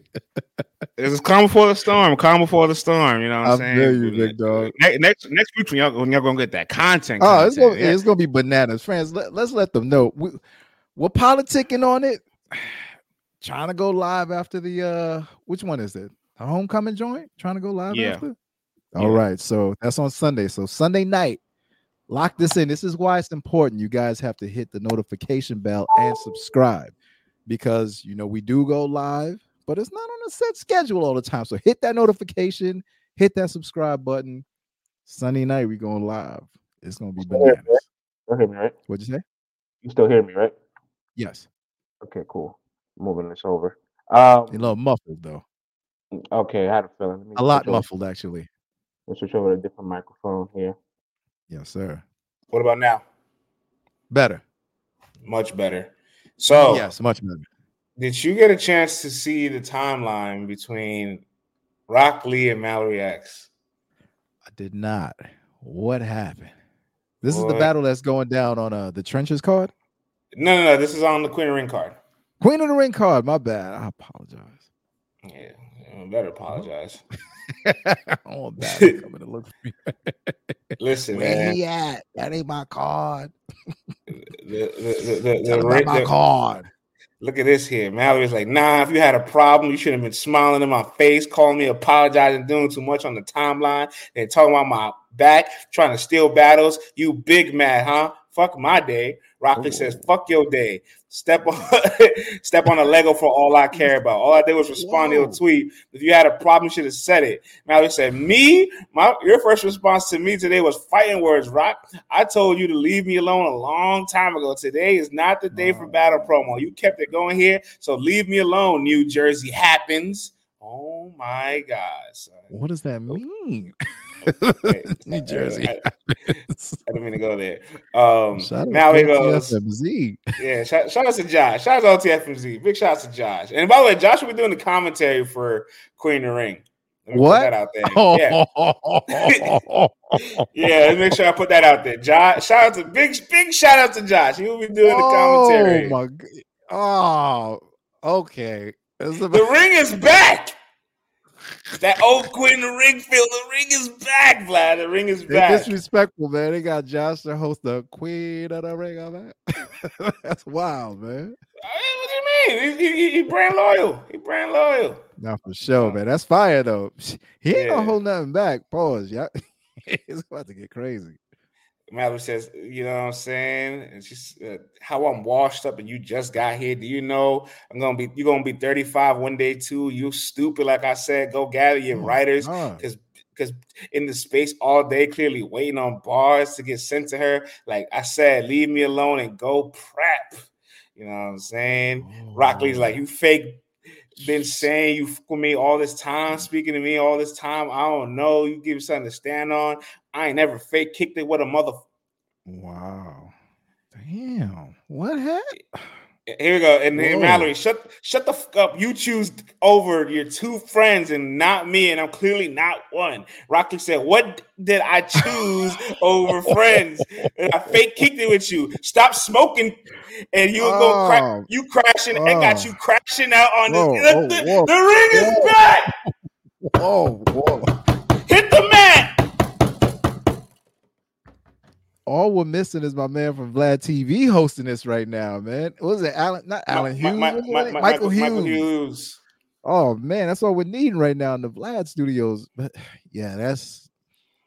[SPEAKER 2] it's calm before the storm. Calm before the storm. You know what I'm
[SPEAKER 1] I
[SPEAKER 2] saying?
[SPEAKER 1] feel you, big dog.
[SPEAKER 2] Ne- Next next week when y'all when y'all gonna get that content.
[SPEAKER 1] Oh, it's gonna,
[SPEAKER 2] yeah.
[SPEAKER 1] it's gonna be bananas, friends. Let, let's let them know we, we're politicking on it. Trying to go live after the uh, which one is it? A homecoming joint? Trying to go live
[SPEAKER 2] Yeah.
[SPEAKER 1] after.
[SPEAKER 2] Yeah.
[SPEAKER 1] All right, so that's on Sunday. So Sunday night, lock this in. This is why it's important. You guys have to hit the notification bell and subscribe. because you know we do go live, but it's not on a set schedule all the time. So hit that notification, hit that subscribe button. Sunday night we going live. It's gonna be bananas.
[SPEAKER 3] You hear me, right?
[SPEAKER 1] What'd you say?
[SPEAKER 3] You still hear me, right?
[SPEAKER 1] Yes.
[SPEAKER 3] Okay, cool. Moving this over. Um,
[SPEAKER 1] A little muffled though.
[SPEAKER 3] Okay, I had a feeling.
[SPEAKER 1] A lot
[SPEAKER 3] switch over-
[SPEAKER 1] muffled actually.
[SPEAKER 3] Let's switch over to a different microphone here.
[SPEAKER 1] Yes, sir.
[SPEAKER 2] What about now?
[SPEAKER 1] Better.
[SPEAKER 2] Much better. So,
[SPEAKER 1] yes, much better.
[SPEAKER 2] did you get a chance to see the timeline between Rocq Lee and Mallorei X?
[SPEAKER 1] I did not. What happened? This is the battle that's going down on uh the trenches card.
[SPEAKER 2] No, no, no. This is on the Queen of the Ring card.
[SPEAKER 1] Queen of the Ring card. My bad. I apologize.
[SPEAKER 2] Yeah, I better mm-hmm. apologize.
[SPEAKER 1] I want battle coming to look for me.
[SPEAKER 2] Listen,
[SPEAKER 1] Where
[SPEAKER 2] man.
[SPEAKER 1] he at? That ain't my card.
[SPEAKER 2] The, the, the, the, the,
[SPEAKER 1] my card.
[SPEAKER 2] Look at this here. Mallorei's like, nah, if you had a problem, you should have been smiling in my face, calling me, apologizing, doing too much on the timeline, and talking about my back, trying to steal battles. You big mad, huh? Fuck my day. Rocq
[SPEAKER 3] Lee
[SPEAKER 2] says, fuck your day. Step on step on a Lego for all I care about. All I did was respond to
[SPEAKER 1] Whoa.
[SPEAKER 2] your tweet. If you had a problem, you should have said it. Now Mallorei said, Me? My your first response to me today was fighting words, Rock. I told you to leave me alone a long time ago. Today is not the day for battle promo. You kept it going here, so leave me alone. New Jersey happens. Oh my God, son.
[SPEAKER 1] What does that mean? New Jersey.
[SPEAKER 2] I, I didn't mean to go there. Um, now he goes.
[SPEAKER 1] TFMZ.
[SPEAKER 2] Yeah, shout, shout out to Josh. Shout out to TFMZ. Big shout out to Josh. And by the way, Josh will be doing the commentary for Queen of the Ring.
[SPEAKER 1] What?
[SPEAKER 2] Put that out there. Yeah. Yeah, make sure I put that out there. Josh, shout out to big, big shout out to Josh. He will be doing the commentary.
[SPEAKER 1] Oh my god. Oh, okay.
[SPEAKER 2] The ring is back. That old Queen Ringfield, the Ring. Is back, Vlad. The ring is
[SPEAKER 1] They're
[SPEAKER 2] back.
[SPEAKER 1] disrespectful, man. They got Josh to host the Queen of the Ring on that. That's wild, man.
[SPEAKER 2] What do you mean? He, he, he brand loyal. He brand loyal.
[SPEAKER 1] Not for sure, man. That's fire though. He ain't
[SPEAKER 2] Yeah.
[SPEAKER 1] gonna hold nothing back. Pause. Yeah, it's about to get crazy.
[SPEAKER 2] Mallorei says, you know what I'm saying? And she's uh, how I'm washed up and you just got here. Do you know I'm gonna be you're gonna be 35 one day too? You stupid, like I said, go gather your
[SPEAKER 1] Oh
[SPEAKER 2] writers because because in the space all day, clearly waiting on bars to get sent to her. Like I said, leave me alone and go prep. You know what I'm saying? Rocq Lee's like,
[SPEAKER 1] Oh.
[SPEAKER 2] you fake been saying you fuck with me all this time, speaking to me all this time. I don't know. You give me something to stand on. I ain't never fake kicked it with a mother.
[SPEAKER 1] Wow. Damn. What happened?
[SPEAKER 2] Here we go. And then Mallorei, shut shut the fuck up. You choose over your two friends and not me, and I'm clearly not one. Rocq Lee said, What did I choose over friends? And I fake kicked it with you. Stop smoking. And you go crack
[SPEAKER 1] Oh.
[SPEAKER 2] you crashing and got
[SPEAKER 1] Oh.
[SPEAKER 2] you crashing out on
[SPEAKER 1] Whoa,
[SPEAKER 2] this.
[SPEAKER 1] oh,
[SPEAKER 2] the,
[SPEAKER 1] whoa.
[SPEAKER 2] the ring is
[SPEAKER 1] Whoa.
[SPEAKER 2] back.
[SPEAKER 1] Whoa, whoa.
[SPEAKER 2] Hit the mat.
[SPEAKER 1] All we're missing is my man from Vlad TV hosting this right now, man. What was it Alan? Not Alan
[SPEAKER 2] Mi-
[SPEAKER 1] Hughes.
[SPEAKER 2] Mi-
[SPEAKER 1] what was
[SPEAKER 2] Mi-
[SPEAKER 1] his Michael, Hughes.
[SPEAKER 2] Michael Hughes.
[SPEAKER 1] Oh man, that's all we're needing right now in the Vlad studios. But yeah, that's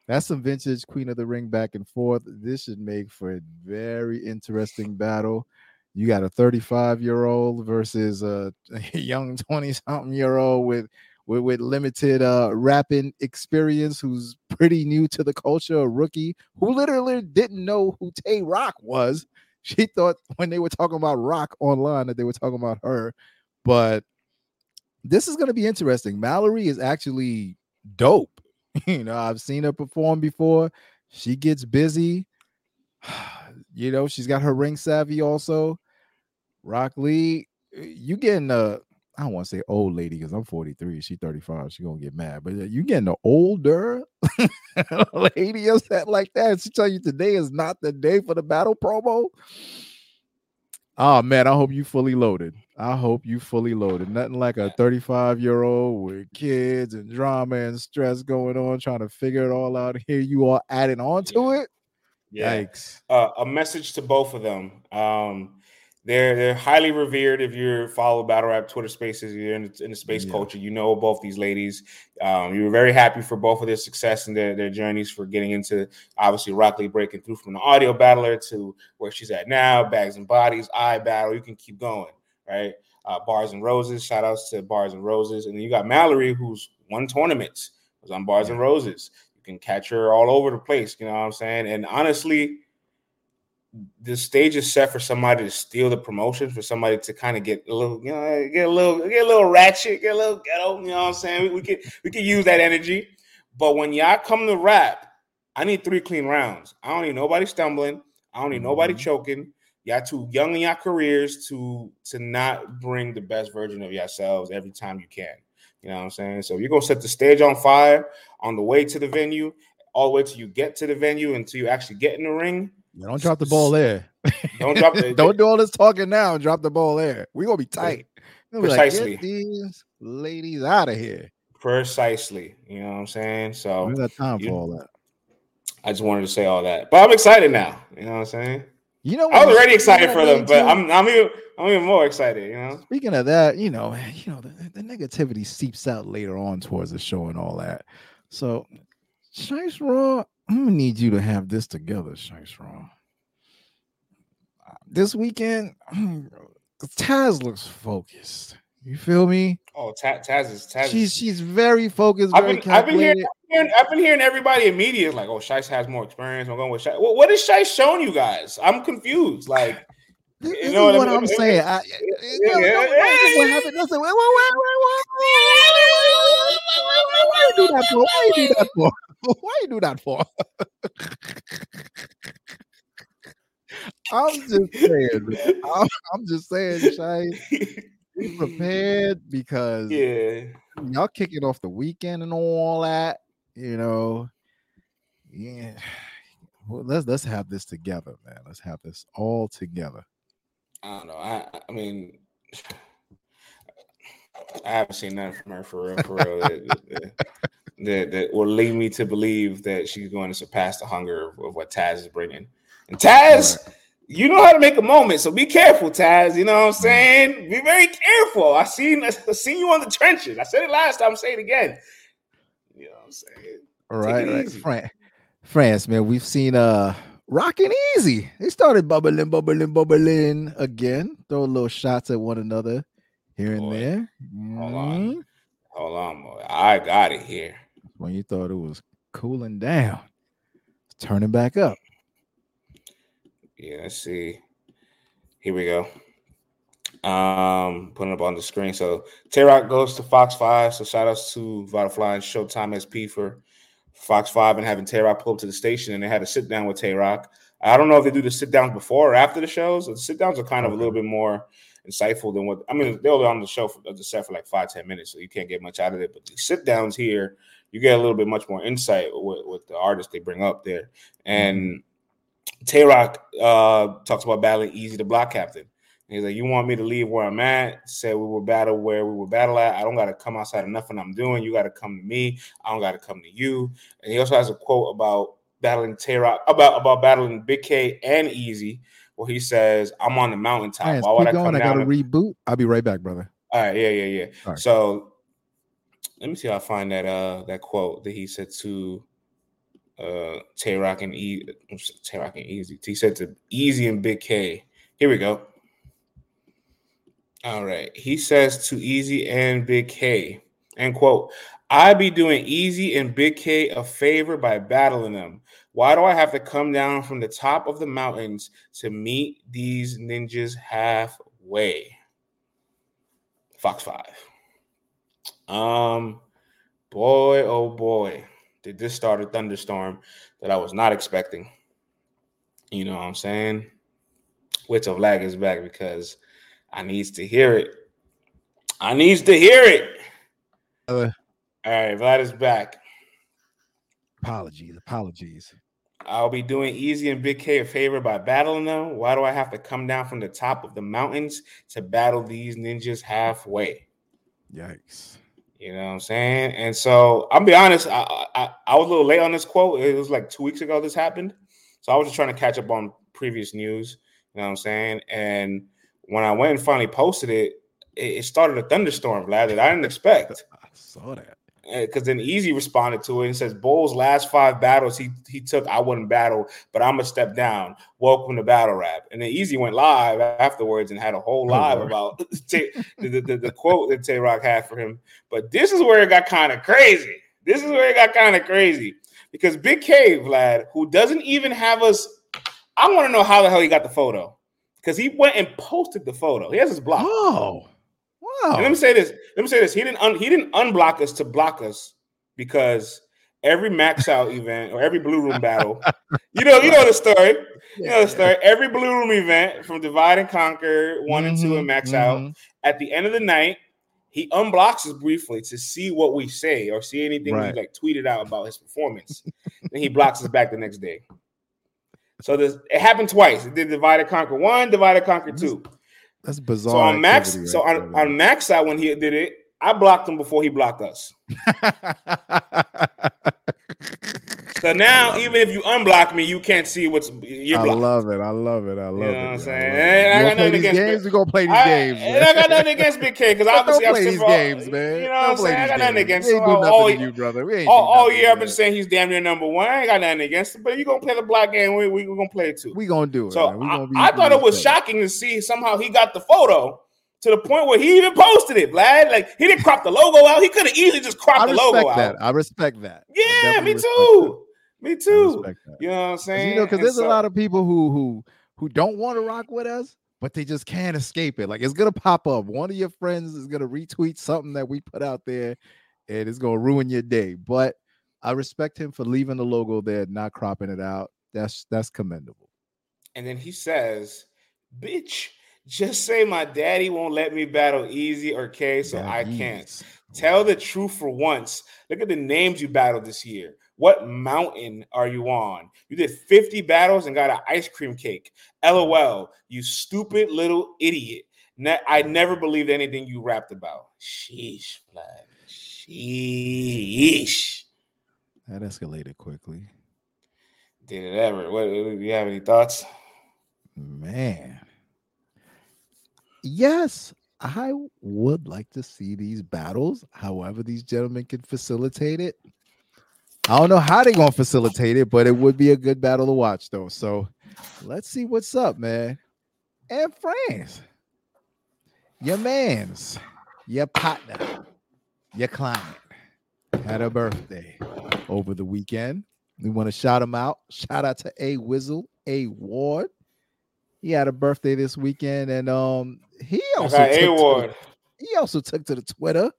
[SPEAKER 1] that's some vintage Queen of the Ring back and forth. This should make for a very interesting battle. You got a 35 year old versus a, a young 20 something year old with, with with limited uh rapping experience who's pretty new to the culture, a rookie who literally didn't know who Tay Roc was. She thought when they were talking about Roc online that they were talking about her, but this is going to be interesting. Mallorei is actually dope. you know, I've seen her perform before. She gets busy. you know, she's got her ring savvy also. Rocq Lee, you getting a I don't want to say old lady because I'm 43. She 35. She gonna get mad, but uh, you getting an older lady something like that. She tell you today is not the day for the battle promo. Oh man, I hope you fully loaded. I hope you fully loaded. Nothing like a 35 year old with kids and drama and stress going on, trying to figure it all out. Here you are adding on to it.
[SPEAKER 2] Yeah.
[SPEAKER 1] Yikes.
[SPEAKER 2] uh, a message to both of them. Um, they're they're highly revered. If you follow battle rap Twitter Spaces, you're in the, in the space
[SPEAKER 1] Yeah.
[SPEAKER 2] culture. You know both these ladies. Um, you were very happy for both of their success and their, their journeys for getting into obviously Rocq Lee breaking through from the audio battler to where she's at now. Bags and bodies, I battle. You can keep going, right? uh, Bars and Roses. Shout outs to Bars and Roses. And then you got Mallorei, who's won tournaments, was on Bars and Roses. You can catch her all over the place. You know what I'm saying? And honestly, the stage is set for somebody to steal the promotion, for somebody to kind of get a little, you know, get a little, get a little ratchet, get a little ghetto. You know what I'm saying? We, we could we could use that energy. But when y'all come to rap, I need three clean rounds. I don't need nobody stumbling. I don't need nobody
[SPEAKER 1] Mhm.
[SPEAKER 2] choking. Y'all too young in your careers to to not bring the best version of yourselves every time you can. You know what I'm saying? So you're gonna set the stage on fire on the way to the venue, all the way till you get to the venue until you actually get in the ring.
[SPEAKER 1] Don't drop the ball there.
[SPEAKER 2] Don't drop the
[SPEAKER 1] don't do all this talking now and drop the ball there. We're gonna be tight. We'll be like,
[SPEAKER 2] Precisely.
[SPEAKER 1] get these ladies out of here.
[SPEAKER 2] precisely. You know what I'm saying? So
[SPEAKER 1] We got time
[SPEAKER 2] you-
[SPEAKER 1] for all that.
[SPEAKER 2] I just wanted to say all that. But I'm excited now. You know what I'm saying?
[SPEAKER 1] You know,
[SPEAKER 2] I was already excited for them, but I'm I'm even I'm even more excited, you know.
[SPEAKER 1] Speaking of that, you know, you know, the, the negativity seeps out later on towards the show and all that. So, Shice Raw, I'm gonna need you to have this together. Uh, This weekend, Taz looks focused. You feel me?
[SPEAKER 2] Oh, Ta- Taz is Taz.
[SPEAKER 1] She's she's very focused.
[SPEAKER 2] I've been- I've been hearing- I've been hearing everybody immediately like, "Oh, Shice has more experience." I'm going with Shice. What, what has Shice shown you guys? I'm confused. Like,
[SPEAKER 1] This,
[SPEAKER 2] You know
[SPEAKER 1] is
[SPEAKER 2] what
[SPEAKER 1] what I'm saying. I,
[SPEAKER 2] Yeah,
[SPEAKER 1] no, no,
[SPEAKER 2] yeah,
[SPEAKER 1] no, this is what happened. Listen, wait, wait, wait, wait, that for? Why you do that for? Why you do that for? I'm just saying. I'm, I'm just saying, Shay, be prepared because
[SPEAKER 2] yeah,
[SPEAKER 1] y'all kicking off the weekend and all that. You know, yeah. Well, let's let's have this together, man. Let's have this all together.
[SPEAKER 2] I don't know. I I mean, I haven't seen nothing from her for real, for real. That, that, will lead me to believe that she's going to surpass the hunger of, of what Taz is bringing. And Taz, you know how to make a moment, so be careful, Taz. You know what I'm saying? Be very careful. I seen I seen you on the trenches. I said it last time. Say it again. You know what I'm saying?
[SPEAKER 1] All right, right. France, France, man. We've seen uh rocking easy. They started bubbling, bubbling, bubbling again. Throw little shots at one another here and
[SPEAKER 2] Boy,
[SPEAKER 1] there.
[SPEAKER 2] hold on.
[SPEAKER 1] Mhm.
[SPEAKER 2] Hold on, boy. I got it here.
[SPEAKER 1] When you thought it was cooling down, it's turning back up.
[SPEAKER 2] Yeah, let's see. Here we go. Um, putting up on the screen. So Tay Roc goes to Fox Five. So shout outs to Butterfly and Showtime SP for Fox Five and having Tay Roc pull up to the station and they had a sit down with Tay Roc. I don't know if they do the sit downs before or after the shows. The sit downs are kind of a little bit more insightful than what I mean. They're on the show for the set for like five ten minutes, so you can't get much out of it. But the sit downs here, you get a little bit much more insight with, with the artists they bring up there. And Tay Roc uh, talks about battling Eazy The Block Captain. And he's like, You want me to leave where I'm at? Said we will battle where we will battle at. I don't got to come outside of nothing I'm doing. You got to come to me. I don't got to come to you. And he also has a quote about battling Tay Roc, about, about battling Bigg K and Eazy, where he says, I'm on the mountaintop.
[SPEAKER 1] France,
[SPEAKER 2] Why would I come
[SPEAKER 1] going. I
[SPEAKER 2] down?
[SPEAKER 1] got to reboot. I'll be right back, brother.
[SPEAKER 2] All right, yeah, yeah, yeah.
[SPEAKER 1] Right.
[SPEAKER 2] So let me see how I find that uh that quote that he said to uh Tay Roc and E Tay Roc and Eazy. He said to Eazy and Bigg K. Here we go. All right. He says to Eazy and Bigg K, end quote. I be doing Eazy and Bigg K a favor by battling them. Why do I have to come down from the top of the mountains to meet these ninjas halfway? Fox 5. Um, boy, oh boy, did this start a thunderstorm that I was not expecting. You know what I'm saying? Wits of lag is back because I needs to hear it. I needs to hear it.
[SPEAKER 1] Uh,
[SPEAKER 2] All right, Vlad is back.
[SPEAKER 1] apologies, apologies.
[SPEAKER 2] I'll be doing Eazy and Bigg K a favor by battling them. Why do I have to come down from the top of the mountains to battle these ninjas halfway?
[SPEAKER 1] Yikes.
[SPEAKER 2] You know what I'm saying? And so I'll be honest, I, I I was a little late on this quote. It was like two weeks ago this happened. So I was just trying to catch up on previous news. You know what I'm saying? And when I went and finally posted it, it, it started a thunderstorm, Vlad, that I didn't expect.
[SPEAKER 1] I saw that.
[SPEAKER 2] Because then Eazy responded to it and says, "Bull's last five battles he he took, I wouldn't battle, but I'm gonna step down. Welcome to battle rap." And then Eazy went live afterwards and had a whole
[SPEAKER 1] Oh,
[SPEAKER 2] live
[SPEAKER 1] Lord.
[SPEAKER 2] about the, the, the, the quote that Tay Roc had for him. But this is where it got kind of crazy. This is where it got kind of crazy because Bigg K, Vlad, who doesn't even have us. I want to know how the hell he got the photo because he went and posted the photo. He has his block.
[SPEAKER 1] Oh,
[SPEAKER 2] And let me say this. Let me say this. He didn't un, he didn't unblock us to block us because every max out event or every blue room battle, you know, you know the story. You know the story. Every blue room event from Divide and Conquer one and two and max out.
[SPEAKER 1] Mhm.
[SPEAKER 2] At the end of the night, he unblocks us briefly to see what we say or see anything
[SPEAKER 1] Right.
[SPEAKER 2] we like tweeted out about his performance. then he blocks us back the next day. So this it happened twice. It did divide and conquer one, divide and conquer two.
[SPEAKER 1] That's bizarre.
[SPEAKER 2] So on Max, so on, on Max side when he did it, I blocked him before he blocked us. So now, even if you unblock me, you can't see what's you're
[SPEAKER 1] I love it. I love it. I love
[SPEAKER 2] know
[SPEAKER 1] it.
[SPEAKER 2] what I'm saying? I
[SPEAKER 1] You
[SPEAKER 2] got nothing
[SPEAKER 1] these
[SPEAKER 2] against
[SPEAKER 1] games? We gonna play these
[SPEAKER 2] I,
[SPEAKER 1] games.
[SPEAKER 2] and I got nothing against Bigg K because obviously I've
[SPEAKER 1] these games, man.
[SPEAKER 2] You know what I'm saying? I got nothing against him. All,
[SPEAKER 1] nothing
[SPEAKER 2] all,
[SPEAKER 1] to you, brother. We ain't do
[SPEAKER 2] all, year I've been saying he's damn near number one. I ain't got nothing against him, but you gonna play the block game. We we, gonna play it too.
[SPEAKER 1] We gonna do it.
[SPEAKER 2] So I, I thought it was shocking to see somehow he got the photo to the point where he even posted it, Vlad. Like he didn't crop the logo out. He could have easily just cropped the logo
[SPEAKER 1] that.
[SPEAKER 2] out.
[SPEAKER 1] I respect that.
[SPEAKER 2] Yeah, me too. Me too. You know what I'm saying?
[SPEAKER 1] you know, because there's
[SPEAKER 2] so-
[SPEAKER 1] a lot of people who who who don't want to rock with us, but they just can't escape it. Like it's gonna pop up. One of your friends is gonna retweet something that we put out there, and it's gonna ruin your day. But I respect him for leaving the logo there, not cropping it out. That's that's commendable.
[SPEAKER 2] And then he says, "Bitch, just say my daddy won't let me battle Eazy or K, so
[SPEAKER 1] Yeah,
[SPEAKER 2] I can't. Tell the truth for once. Look at the names you battled this year. What mountain are you on? You did 50 battles and got an ice cream cake. LOL, you stupid little idiot. Ne- I never believed anything you rapped about. Sheesh, Vlad. Sheesh.
[SPEAKER 1] That escalated quickly.
[SPEAKER 2] Did it ever? What, uh, do you have any thoughts?
[SPEAKER 1] Man. Yes, I would like to see these battles. However, these gentlemen can facilitate it. I don't know how they're gonna facilitate it, but it would be a good battle to watch, though. So let's see what's up, man. And friends, your man's, your partner, your client had a birthday over the weekend. We want to shout him out. Shout out to A Wizzle, A.Ward. He had a birthday this weekend, and um, he also took
[SPEAKER 2] A
[SPEAKER 1] to
[SPEAKER 2] Ward.
[SPEAKER 1] he also took to the Twitter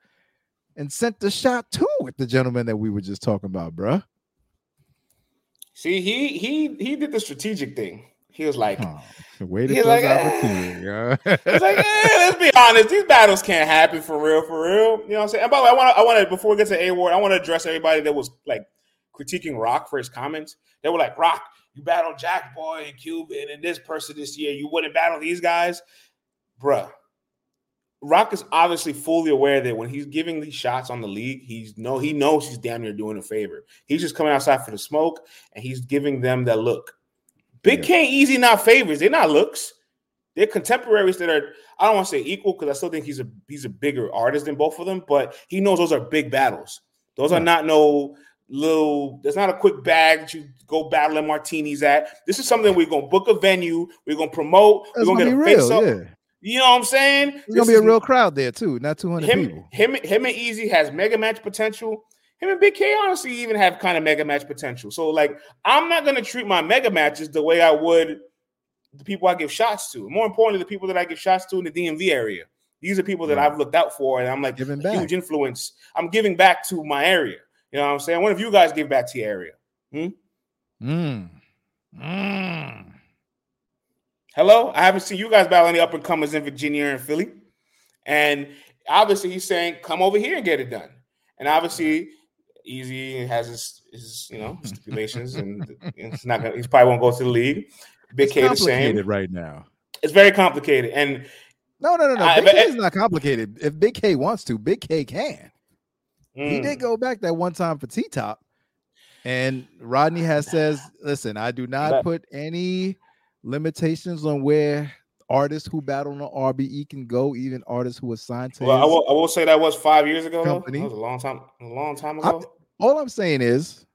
[SPEAKER 1] and sent the shot too with the gentleman that we were just talking about, bruh.
[SPEAKER 2] See, he he he did the strategic thing. He was like,
[SPEAKER 1] Oh, to
[SPEAKER 2] He's like,
[SPEAKER 1] opportunity. yeah.
[SPEAKER 2] It's like, eh, let's be honest, these battles can't happen for real, for real. You know what I'm saying? And by the way, I want to, I want to, before we get to A.Ward, I want to address everybody that was like critiquing Roc for his comments. They were like, Roc, you battled Jack Boy and Cuban and this person this year. You wouldn't battle these guys, bruh. Roc is obviously fully aware that when he's giving these shots on the league, he's no, he knows he's damn near doing a favor. He's just coming outside for the smoke and he's giving them that look. Big
[SPEAKER 1] Yeah.
[SPEAKER 2] K Eazy not favors, they're not looks. They're contemporaries that are, I don't want to say equal because I still think he's a he's a bigger artist than both of them, but he knows those are big battles. Those
[SPEAKER 1] Yeah.
[SPEAKER 2] are not no little, there's not a quick bag that you go battle martinis at. This is something we're gonna book a venue, we're gonna promote,
[SPEAKER 1] It's
[SPEAKER 2] we're
[SPEAKER 1] gonna
[SPEAKER 2] get a face
[SPEAKER 1] real,
[SPEAKER 2] up.
[SPEAKER 1] yeah.
[SPEAKER 2] You know what I'm saying?
[SPEAKER 1] It's gonna be a real crowd there too, not 200
[SPEAKER 2] him,
[SPEAKER 1] people.
[SPEAKER 2] him, him and Eazy has mega match potential. Him and Bigg K honestly even have kind of mega match potential. So like, I'm not gonna treat my mega matches the way I would the people I give shots to. More importantly, the people that I give shots to in the DMV area. These are people that
[SPEAKER 1] Right.
[SPEAKER 2] I've looked out for, and I'm like
[SPEAKER 1] Giving back.
[SPEAKER 2] huge influence. I'm giving back to my area. You know what I'm saying? One of you guys give back to your area.
[SPEAKER 1] Mm. Mm.
[SPEAKER 2] Hello, I haven't seen you guys battle any up and comers in Virginia and Philly, and obviously he's saying come over here and get it done. And obviously, Eazy has his, his you know stipulations, and it's not gonna. He's probably won't go to the league. Big
[SPEAKER 1] It's
[SPEAKER 2] K the same.
[SPEAKER 1] right now.
[SPEAKER 2] It's very complicated, and
[SPEAKER 1] No, no, no, no.
[SPEAKER 2] I- Bigg
[SPEAKER 1] K is not complicated. If Bigg K wants to, Bigg K can. He
[SPEAKER 2] mm,
[SPEAKER 1] did go back that one time for T-Top, and Rodney has says, "Listen, I do not
[SPEAKER 2] But-
[SPEAKER 1] put any limitations on where artists who battle on the RBE can go, even artists who are signed to.
[SPEAKER 2] Well, I will, I will say that was five years ago. Though.
[SPEAKER 1] Company.
[SPEAKER 2] That was a long time, a long time
[SPEAKER 1] I-
[SPEAKER 2] ago.
[SPEAKER 1] all I'm saying is,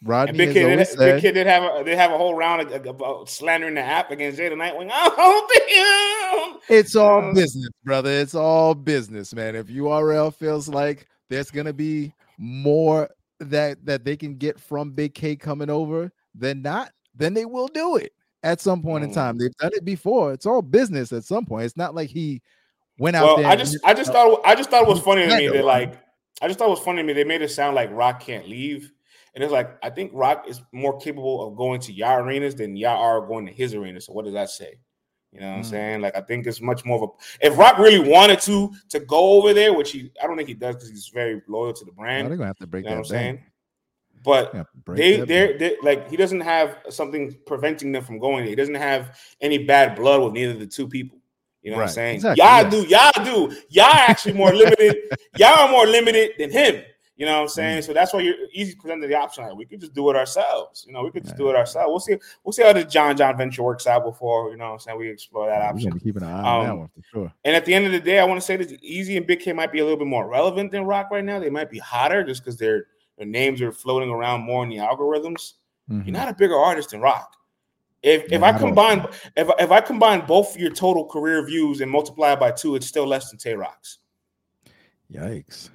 [SPEAKER 2] And
[SPEAKER 1] Rodney
[SPEAKER 2] Big
[SPEAKER 1] has
[SPEAKER 2] Kid, did,
[SPEAKER 1] always
[SPEAKER 2] Big Kid did have a, they have a whole round about slandering the app against Jada Nightwing. Oh damn!
[SPEAKER 1] It's all
[SPEAKER 2] Um,
[SPEAKER 1] business, brother. It's all business, man. If URL feels like there's gonna be more that that they can get from Bigg K coming over, then not, then they will do it at some point in
[SPEAKER 2] Mm.
[SPEAKER 1] time. They've done it before. It's all business at some point. It's not like he went out there.
[SPEAKER 2] I just, I just thought, I just thought it was funny to me that like, I just thought it was funny to me. They made it sound like Roc can't leave, and it's like I think Roc is more capable of going to your arenas than y'all are going to his arena. So what does that say? You know what I'm
[SPEAKER 1] Mm.
[SPEAKER 2] saying? Like I think it's much more of a. If Roc really wanted to to go over there, which he, I don't think he does because he's very loyal to the brand.
[SPEAKER 1] they're gonna have to break
[SPEAKER 2] you know
[SPEAKER 1] that
[SPEAKER 2] what I'm saying? But
[SPEAKER 1] They have to break
[SPEAKER 2] they
[SPEAKER 1] that
[SPEAKER 2] they're, like he doesn't have something preventing them from going. He doesn't have any bad blood with neither of the two people. You know what I'm saying?
[SPEAKER 1] exactly,
[SPEAKER 2] y'all do, y'all do, y'all actually more limited. y'all are more limited than him. You know what I'm
[SPEAKER 1] Mm.
[SPEAKER 2] saying? So that's why you're easy presented the option. Like we could just do it ourselves. You know, we could just do it ourselves. We'll see. We'll see how the John John venture works out before you know. what I'm saying we explore that
[SPEAKER 1] We're
[SPEAKER 2] option.
[SPEAKER 1] be keeping an eye on that
[SPEAKER 2] Um,
[SPEAKER 1] one for sure.
[SPEAKER 2] And at the end of the day, I want to say that Eazy and Bigg K might be a little bit more relevant than Roc right now. They might be hotter just because their their names are floating around more in the algorithms.
[SPEAKER 1] Mhm.
[SPEAKER 2] You're not a bigger artist than Roc. If if
[SPEAKER 1] Yeah,
[SPEAKER 2] I
[SPEAKER 1] I
[SPEAKER 2] combine if if I combine both your total career views and multiply it by two, it's still less than Tay Roc's.
[SPEAKER 1] Yikes.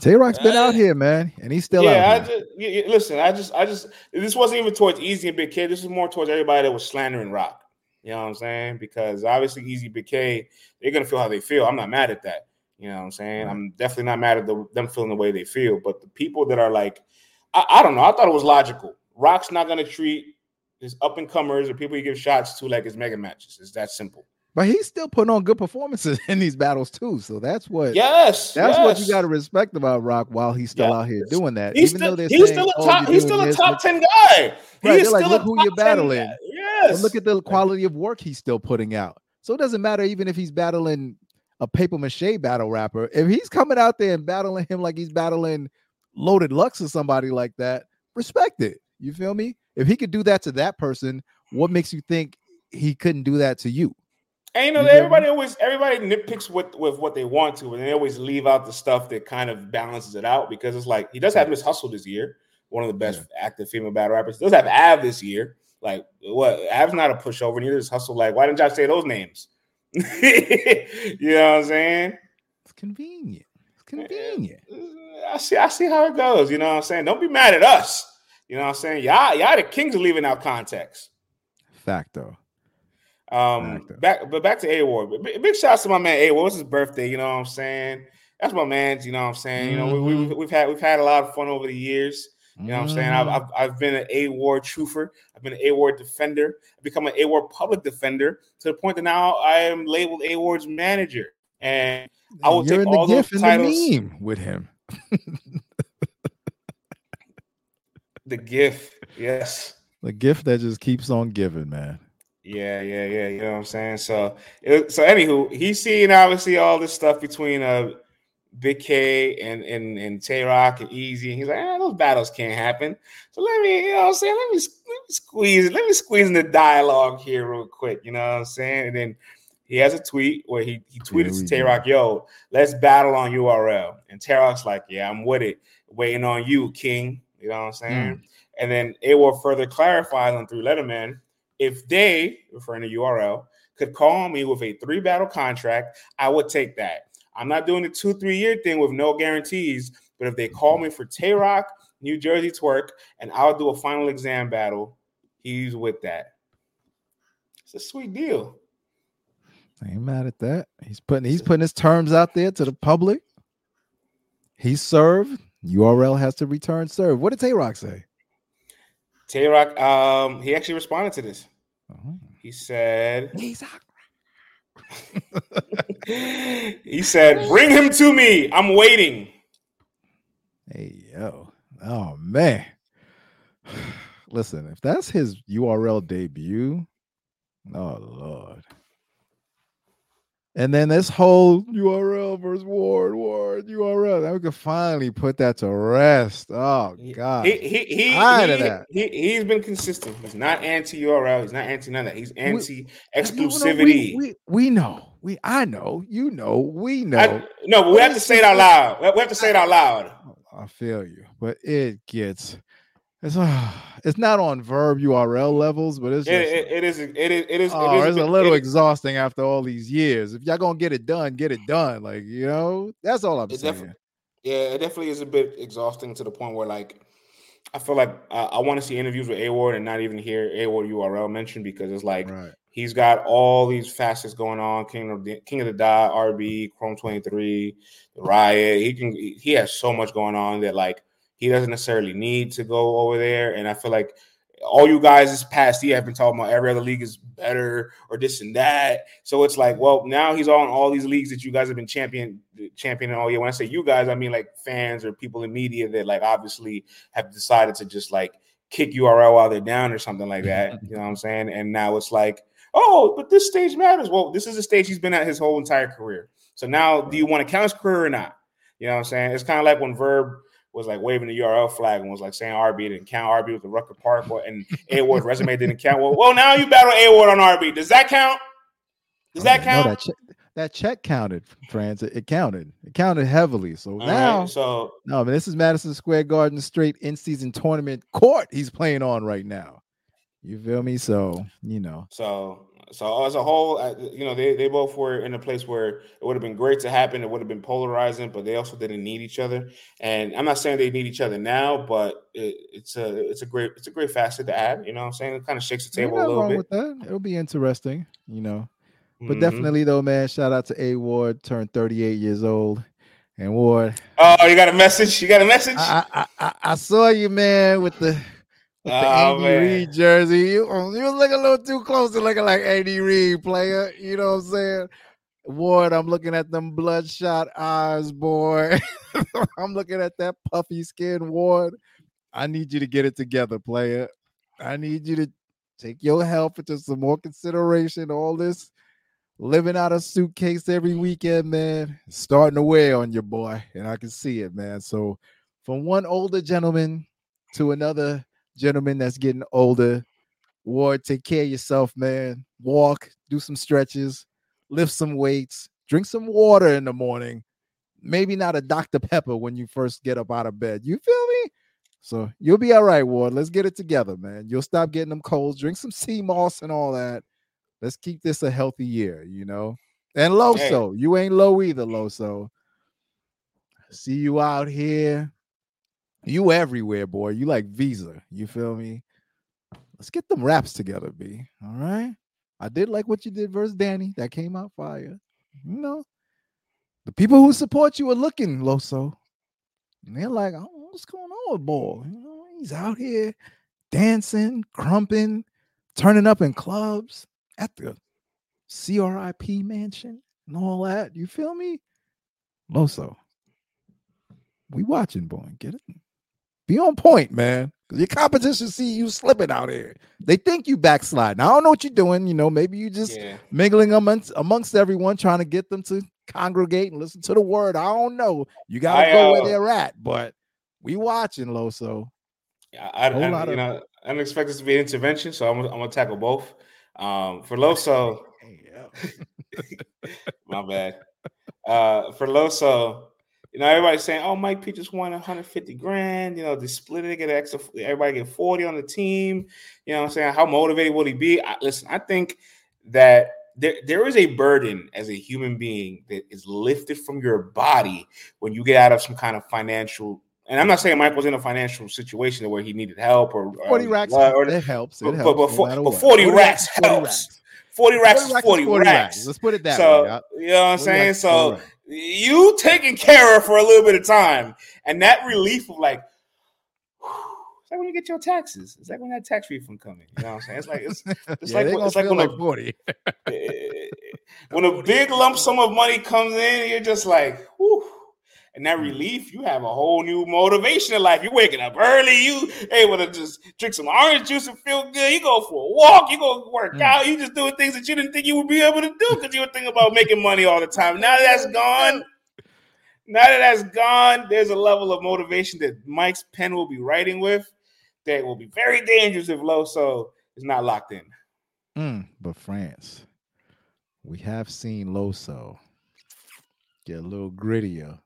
[SPEAKER 1] Tay Roc's been out
[SPEAKER 2] Uh,
[SPEAKER 1] here, man, and he's still
[SPEAKER 2] yeah,
[SPEAKER 1] out here.
[SPEAKER 2] just yeah, yeah, listen. I just I just this wasn't even towards Eazy and Bigg K. This is more towards everybody that was slandering Roc. You know what I'm saying? Because obviously Eazy Bigg K, they're gonna feel how they feel. I'm not mad at that. You know what I'm saying?
[SPEAKER 1] Right.
[SPEAKER 2] I'm definitely not mad at the, them feeling the way they feel. But the people that are like, I, I don't know. I thought it was logical. Roc's not gonna treat his up and comers or people he gives shots to like his mega matches. It's that simple.
[SPEAKER 1] But he's still putting on good performances in these battles too. So that's what
[SPEAKER 2] Yes,
[SPEAKER 1] that's what you got to respect about Roc while he's still out here doing that.
[SPEAKER 2] He's
[SPEAKER 1] Even
[SPEAKER 2] still,
[SPEAKER 1] though
[SPEAKER 2] he's
[SPEAKER 1] saying,
[SPEAKER 2] still a
[SPEAKER 1] "Oh,
[SPEAKER 2] top.
[SPEAKER 1] you're
[SPEAKER 2] He's still a top ten guy. He
[SPEAKER 1] Right,
[SPEAKER 2] is
[SPEAKER 1] they're like,
[SPEAKER 2] still
[SPEAKER 1] "Look
[SPEAKER 2] a
[SPEAKER 1] who you're
[SPEAKER 2] 10
[SPEAKER 1] battling."
[SPEAKER 2] guy.
[SPEAKER 1] But
[SPEAKER 2] Yes.
[SPEAKER 1] look at the quality of work he's still putting out. So it doesn't matter even if he's battling a paper mache battle rapper. If he's coming out there and battling him like he's battling Loaded Lux or somebody like that, respect it. You feel me? If he could do that to that person, what makes you think he couldn't do that to you?
[SPEAKER 2] And you know,
[SPEAKER 1] You
[SPEAKER 2] everybody always everybody nitpicks with with what they want to, and they always leave out the stuff that kind of balances it out because it's like he does have Miss Hustle this year, one of the best active female battle rappers. He does have Av this year. Like what? Av's not a pushover. Neither is Hustle. Like why didn't y'all say those names? you know what I'm saying?
[SPEAKER 1] It's convenient. It's convenient.
[SPEAKER 2] I see. I see how it goes. You know what I'm saying? Don't be mad at us. You know what I'm saying? Y'all, y'all the kings of leaving out context.
[SPEAKER 1] Facto.
[SPEAKER 2] Um, back, but back to A.Ward. Big, big shouts to my man A.Ward. It's his birthday. You know what I'm saying? That's my man. You know what I'm saying? You know, we, we,
[SPEAKER 1] Mhm.
[SPEAKER 2] we've had we've had a lot of fun over the years. You know what I'm saying? I've,
[SPEAKER 1] Mhm.
[SPEAKER 2] I've, I've been an A.Ward truther. I've been an A.Ward defender. I've become an A.Ward public defender to the point that now I am labeled A.Ward's manager. And I will
[SPEAKER 1] You're
[SPEAKER 2] take all those titles.
[SPEAKER 1] the meme with him.
[SPEAKER 2] The gift, yes.
[SPEAKER 1] The gift that just keeps on giving, man.
[SPEAKER 2] Yeah, yeah, yeah. You know what I'm saying? So, it, so anywho, he's seeing obviously all this stuff between uh Bigg K and and and Tay Roc and Eazy. And he's like, eh, those battles can't happen. So let me, you know what I'm saying? Let me, let me squeeze, let me squeeze in the dialogue here real quick. You know what I'm saying? And then he has a tweet where he he tweeted
[SPEAKER 1] we
[SPEAKER 2] to Tay. Rock, yo, let's battle on URL. And Tay Roc's like, yeah, I'm with it. Waiting on you, King. You know what I'm saying? And then it will further clarify on through Letterman if they, referring to URL, could call me with a three battle contract, I would take that. I'm not doing the two, three year thing with no guarantees, but if they call me for Tay Roc, Nu Jerzey Twork, and I'll do a final exam battle, he's with that. It's a sweet deal.
[SPEAKER 1] I ain't mad at that. He's putting he's putting his terms out there to the public. He served. URL has to return serve. What did Tay Roc say?
[SPEAKER 2] Tay Roc, um, he actually responded to this.
[SPEAKER 1] Oh,
[SPEAKER 2] He said,
[SPEAKER 1] he's out.
[SPEAKER 2] He said, bring him to me. I'm waiting.
[SPEAKER 1] Hey yo. Oh man. Listen, if that's his URL debut, oh lord. And then this whole URL versus Ward, Ward, URL. Now we can finally put that to rest. Oh God.
[SPEAKER 2] He he he, he, he he's been consistent. He's not anti URL. He's not anti none of that. He's anti
[SPEAKER 1] No, no,
[SPEAKER 2] exclusivity.
[SPEAKER 1] we, we, we know. We I know. You know. We know.
[SPEAKER 2] I- no, but we have to say it out loud. We have to say it out loud.
[SPEAKER 1] I feel you, but it gets it's uh, it's not on verb URL levels, but it's just
[SPEAKER 2] it, it is. It is. It is.
[SPEAKER 1] oh,
[SPEAKER 2] it is
[SPEAKER 1] it's a little
[SPEAKER 2] it-
[SPEAKER 1] exhausting after all these years. If y'all gonna get it done, get it done. Like you know, that's all I'm
[SPEAKER 2] It
[SPEAKER 1] saying.
[SPEAKER 2] yeah, it definitely is a bit exhausting to the point where like I feel like uh, I want to see interviews with A.Ward and not even hear A.Ward URL mentioned because it's like
[SPEAKER 1] right.
[SPEAKER 2] he's got all these facets going on. King of the King of the Dot, RB, Chrome twenty three, Riot. He can. He has so much going on that like he doesn't necessarily need to go over there. And I feel like all you guys this past year have been talking about every other league is better or this and that. So it's like, well, now he's on all these leagues that you guys have been champion championing all year. When I say you guys, I mean like fans or people in media that like obviously have decided to just like kick URL while they're down or something like that. You know what I'm saying? And now it's like, oh, but this stage matters. Well, this is a stage he's been at his whole entire career. So now, do you want to count his career or not? You know what I'm saying? It's kind of like when Verb was like waving the URL flag and was like saying RB didn't count. RB was the Rucker Park, and A.Ward's resume didn't count. Well, well, now you battle A.Ward on RB. Does that count? Does that oh,
[SPEAKER 1] No,
[SPEAKER 2] count?
[SPEAKER 1] that check, that check counted, France. It, it counted. It counted heavily. So
[SPEAKER 2] All
[SPEAKER 1] now,
[SPEAKER 2] right, so
[SPEAKER 1] no, I mean, this is Madison Square Garden straight in season tournament court he's playing on right now. You feel me? So, you know,
[SPEAKER 2] So, so as a whole, you know, they, they both were in a place where it would have been great to happen. It would have been polarizing, but they also didn't need each other. And I'm not saying they need each other now, but it, it's a it's a great it's a great facet to add. You know, what I'm saying it kind of shakes the table a little bit.
[SPEAKER 1] with that. It'll be interesting, you know. But
[SPEAKER 2] Mhm.
[SPEAKER 1] definitely though, man, shout out to A.Ward, turned 38 years old. And Ward,
[SPEAKER 2] Oh, you got a message? You got a message?
[SPEAKER 1] I I, I, I saw you, man, with the with the
[SPEAKER 2] Oh,
[SPEAKER 1] Andy
[SPEAKER 2] man.
[SPEAKER 1] Reid jersey. You, um, you was looking a little too close to looking like Andy Reid player. You know what I'm saying? Ward, I'm looking at them bloodshot eyes, boy. I'm looking at that puffy skin, Ward. I need you to get it together, player. I need you to take your health into some more consideration. All this living out a suitcase every weekend, man, starting to wear on your boy, and I can see it, man. So, from one older gentleman to another gentleman that's getting older, Ward, take care of yourself, man. Walk, do some stretches, lift some weights, drink some water in the morning. Maybe not a Dr. Pepper when you first get up out of bed. You feel me? So you'll be all right, Ward. Let's get it together, man. You'll stop getting them colds. Drink some sea moss and all that. Let's keep this a healthy year, you know. And Loso, you ain't low either, Loso. See you out here. You everywhere, boy. You like Visa. You feel me? Let's get them raps together, B. All right. I did like what you did versus Danny. That came out fire. You know, the people who support you are looking, Loso. And they're like, oh, what's going on with Ball? You know, he's out here dancing, crumping, turning up in clubs at the CRIP mansion and all that. You feel me? Loso. We watching, boy. Get it? Be on point, man. your competition see you slipping out here. They think you backsliding. I don't know what you're doing. You know, maybe you just
[SPEAKER 2] yeah.
[SPEAKER 1] mingling amongst amongst everyone, trying to get them to congregate and listen to the word. I don't know. You gotta
[SPEAKER 2] I,
[SPEAKER 1] go where
[SPEAKER 2] uh,
[SPEAKER 1] they're at, but we watching Loso.
[SPEAKER 2] I, I, I you
[SPEAKER 1] of,
[SPEAKER 2] know, I didn't expect this to be an intervention, so I'm, gonna- I'm gonna tackle both. Um, for Loso, my bad. Uh, for Loso, you know, everybody's saying, "Oh, Mike P just won 150 grand." You know, they split it, get extra. Everybody get 40 on the team. You know, what I'm saying, how motivated will he be? I, listen, I think that there there is a burden as a human being that is lifted from your body when you get out of some kind of financial. And I'm not saying Mike was in a financial situation where he needed help or, or
[SPEAKER 1] 40 racks,
[SPEAKER 2] or- or-
[SPEAKER 1] it helps. It
[SPEAKER 2] but-
[SPEAKER 1] helps.
[SPEAKER 2] but
[SPEAKER 1] no
[SPEAKER 2] for- but
[SPEAKER 1] what.
[SPEAKER 2] 40 racks
[SPEAKER 1] 40
[SPEAKER 2] helps.
[SPEAKER 1] racks.
[SPEAKER 2] 40 racks
[SPEAKER 1] 40
[SPEAKER 2] is
[SPEAKER 1] racks
[SPEAKER 2] 40
[SPEAKER 1] is 40
[SPEAKER 2] racks.
[SPEAKER 1] Let's put it that
[SPEAKER 2] so
[SPEAKER 1] way.
[SPEAKER 2] you know what I'm saying?
[SPEAKER 1] racks
[SPEAKER 2] So
[SPEAKER 1] 40 racks.
[SPEAKER 2] You taking care of for a little bit of time, and that relief of like, it's like when you get your taxes. It's like when that tax refund coming. You know what I'm saying? It's like it's, it's
[SPEAKER 1] yeah,
[SPEAKER 2] like when- it's like when
[SPEAKER 1] like
[SPEAKER 2] a-
[SPEAKER 1] 40.
[SPEAKER 2] eh, when a big lump sum of money comes in, you're just like, whew. And that relief, you have a whole new motivation in life. You're waking up early, you able to just drink some orange juice and feel good. You go for a walk, you go work
[SPEAKER 1] Mm.
[SPEAKER 2] out, you just doing things that you didn't think you would be able to do because you were thinking about making money all the time. Now that that's gone, now that that's gone, there's a level of motivation that Mike's pen will be writing with that will be very dangerous if Loso is not locked in.
[SPEAKER 1] Mm, but France, we have seen Loso get a little grittier,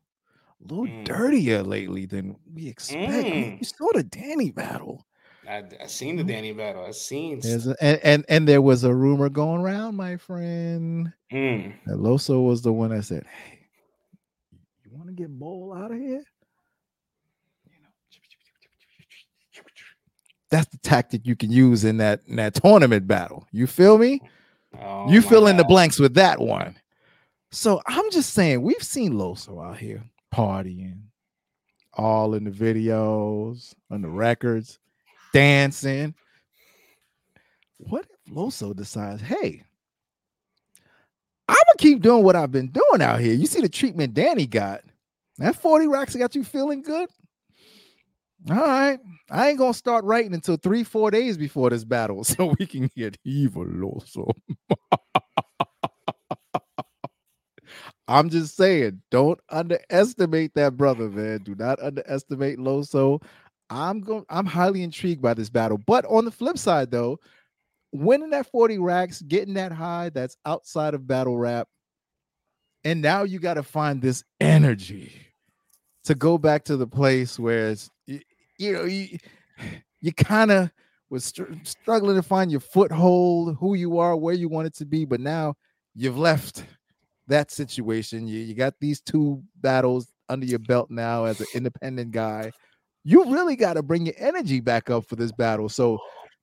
[SPEAKER 1] a little
[SPEAKER 2] Mm.
[SPEAKER 1] dirtier lately than we expect. I mean,
[SPEAKER 2] Mm.
[SPEAKER 1] we saw the Danny battle.
[SPEAKER 2] I, I seen the Danny battle. I seen.
[SPEAKER 1] A, and, and and there was a rumor going around, my friend,
[SPEAKER 2] Mm.
[SPEAKER 1] that Loso was the one that said, "Hey, you want to get Bull out of here?" You know, that's the tactic you can use in that in that tournament battle. You feel me?
[SPEAKER 2] Oh
[SPEAKER 1] you fill in the blanks with that one. So I'm just saying, we've seen Loso out here partying, all in the videos, on the records, dancing. What if Loso decides, hey, I'm gonna keep doing what I've been doing out here? You see the treatment Danny got. That 40 racks got you feeling good. All right. I ain't gonna start writing until three, four days before this battle so we can get evil Loso. I'm just saying, don't underestimate that brother, man. Do not underestimate Loso. I'm going I'm highly intrigued by this battle. But on the flip side, though, winning that 40 racks, getting that high, that's outside of battle rap. And now you got to find this energy to go back to the place where it's you, you know you you kind of was str- struggling to find your foothold, who you are, where you want it to be, but now you've left that situation. You you got these two battles under your belt now as an independent guy. You really got to bring your energy back up for this battle. So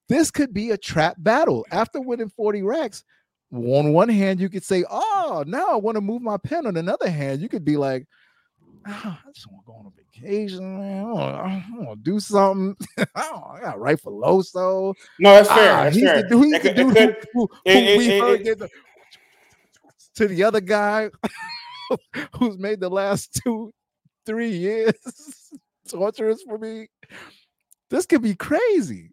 [SPEAKER 1] this could be a trap battle. After winning 40 racks, on one hand, you could say, Oh, now I want to move my pen. On another hand, you could be like, "Ah, I just want to go on a vacation, man. I want to do something. I got right for Loso.
[SPEAKER 2] No, that's fair.
[SPEAKER 1] Ah,
[SPEAKER 2] that's
[SPEAKER 1] he's
[SPEAKER 2] fair.
[SPEAKER 1] the dude, he's
[SPEAKER 2] It
[SPEAKER 1] the
[SPEAKER 2] could- it
[SPEAKER 1] who, who,
[SPEAKER 2] it-
[SPEAKER 1] who we heard did the- to the other guy who's made the last two, three years torturous for me. This could be crazy.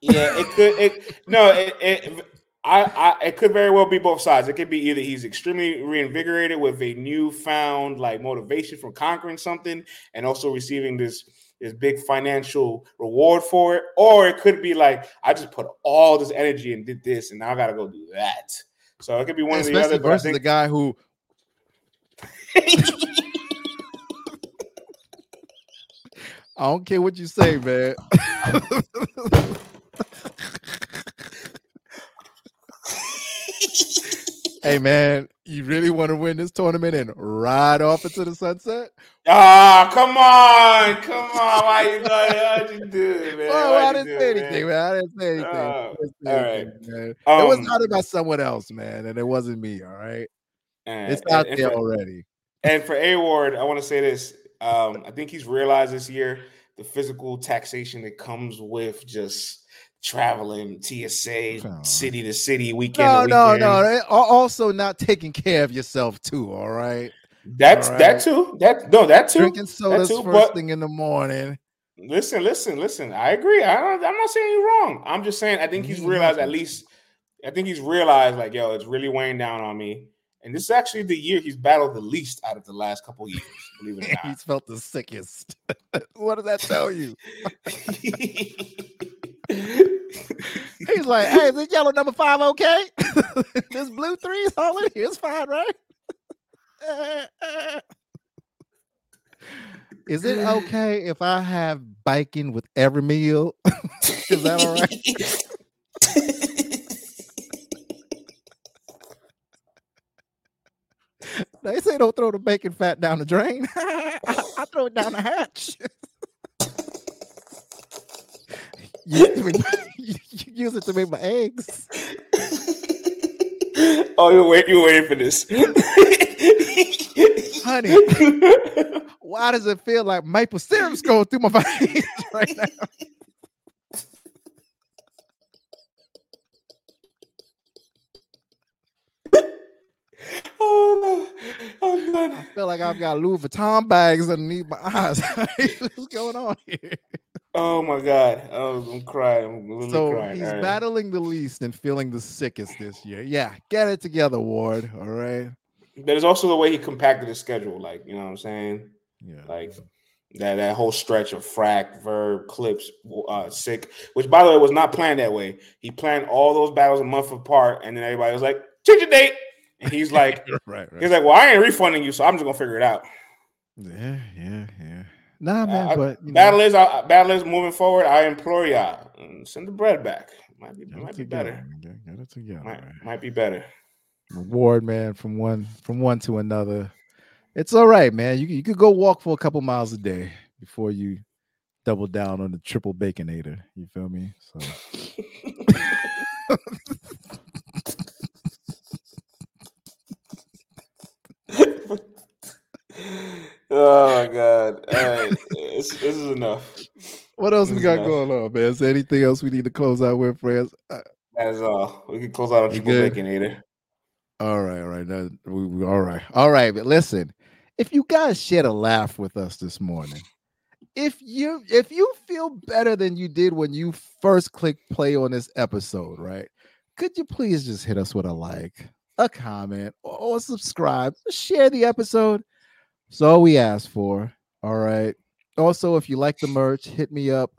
[SPEAKER 2] yeah, it could. It no, it, it I, I it could very well be both sides. It could be either he's extremely reinvigorated with a newfound like motivation from conquering something and also receiving this this big financial reward for it, or it could be like I just put all this energy and did this, and now I got to go do that. So it could be one or the other.
[SPEAKER 1] Versus the guy who I don't care what you say, man. hey man, you really want to win this tournament and ride off into the sunset?
[SPEAKER 2] ah, come on, come on, why you do it, man?
[SPEAKER 1] Oh, I didn't say anything,
[SPEAKER 2] man?
[SPEAKER 1] man. I didn't say anything.
[SPEAKER 2] Oh,
[SPEAKER 1] didn't say
[SPEAKER 2] all
[SPEAKER 1] anything, man. it
[SPEAKER 2] Um,
[SPEAKER 1] was not about someone else, man, and it wasn't me. All right,
[SPEAKER 2] and-
[SPEAKER 1] it's out
[SPEAKER 2] and
[SPEAKER 1] there
[SPEAKER 2] for-
[SPEAKER 1] already.
[SPEAKER 2] And for A.Ward, I want to say this. Um, I think he's realized this year the physical taxation that comes with just traveling TSA
[SPEAKER 1] on.
[SPEAKER 2] city to city, weekend
[SPEAKER 1] No, no,
[SPEAKER 2] weekend.
[SPEAKER 1] no. Al- Also, not taking care of yourself too. All right,
[SPEAKER 2] That's
[SPEAKER 1] All
[SPEAKER 2] that too. That no, that too.
[SPEAKER 1] drinking sodas
[SPEAKER 2] too,
[SPEAKER 1] first
[SPEAKER 2] but-
[SPEAKER 1] thing in the morning.
[SPEAKER 2] Listen, listen, listen. I agree. I don't, I'm not saying you're wrong. I'm just saying I think he's
[SPEAKER 1] Mhm.
[SPEAKER 2] realized at least. I think he's realized like, yo, it's really weighing down on me. And this is actually the year he's battled the least out of the last couple years. Believe it or not.
[SPEAKER 1] He's felt the sickest. what does that tell you? He's like, hey, is this yellow number five okay? this blue three is all in here. It's fine, right? is it okay if I have biking with every meal? is that all right? They say don't throw the bacon fat down the drain. I, I throw it down the hatch. You, use it to make my- you use it to make my eggs.
[SPEAKER 2] oh, you're waiting, you're waiting for this.
[SPEAKER 1] Honey, why does it feel like maple syrup's going through my veins right now?
[SPEAKER 2] oh no, I'm.
[SPEAKER 1] I feel like I've got Louis Vuitton bags underneath my eyes. What's going on here?
[SPEAKER 2] Oh my god. Oh, I'm crying. I'm literally
[SPEAKER 1] So
[SPEAKER 2] crying.
[SPEAKER 1] he's
[SPEAKER 2] right.
[SPEAKER 1] battling the least and feeling the sickest this year. Yeah, get it together, Ward. All right.
[SPEAKER 2] There's also the way he compacted his schedule, like you know what I'm saying?
[SPEAKER 1] Yeah.
[SPEAKER 2] Like that that whole stretch of frack, verb, clips, uh, sick, which by the way was not planned that way. He planned all those battles a month apart, and then everybody was like, change your date. And he's like,
[SPEAKER 1] right,
[SPEAKER 2] he's like, Well, I ain't refunding you, so I'm just gonna figure it out.
[SPEAKER 1] Yeah, yeah, yeah. Nah, man,
[SPEAKER 2] I-
[SPEAKER 1] but you know,
[SPEAKER 2] Battle is uh, battle is moving forward. I implore y'all, mm, send the bread back. Might be might be better.
[SPEAKER 1] man. Get it together.
[SPEAKER 2] Might, might be better.
[SPEAKER 1] Ward, man, from one from one to another. It's all right, man. You, you could go walk for a couple miles a day before you double down on the triple baconator. You feel me? So
[SPEAKER 2] oh my god! All right, this, this is enough.
[SPEAKER 1] what else we
[SPEAKER 2] This is
[SPEAKER 1] got
[SPEAKER 2] enough.
[SPEAKER 1] going on, man? Is there anything else we need to close out with, friends? Uh,
[SPEAKER 2] That is all. We can close out on
[SPEAKER 1] We
[SPEAKER 2] triple
[SPEAKER 1] good?
[SPEAKER 2] baconator.
[SPEAKER 1] All right, all right. That, we, we- all right. All right. But listen, if you guys shared a laugh with us this morning, if you if you feel better than you did when you first clicked play on this episode, right? Could you please just hit us with a like, a comment, or, or subscribe? Share the episode. That's all we ask for. All right. Also, if you like the merch, hit me up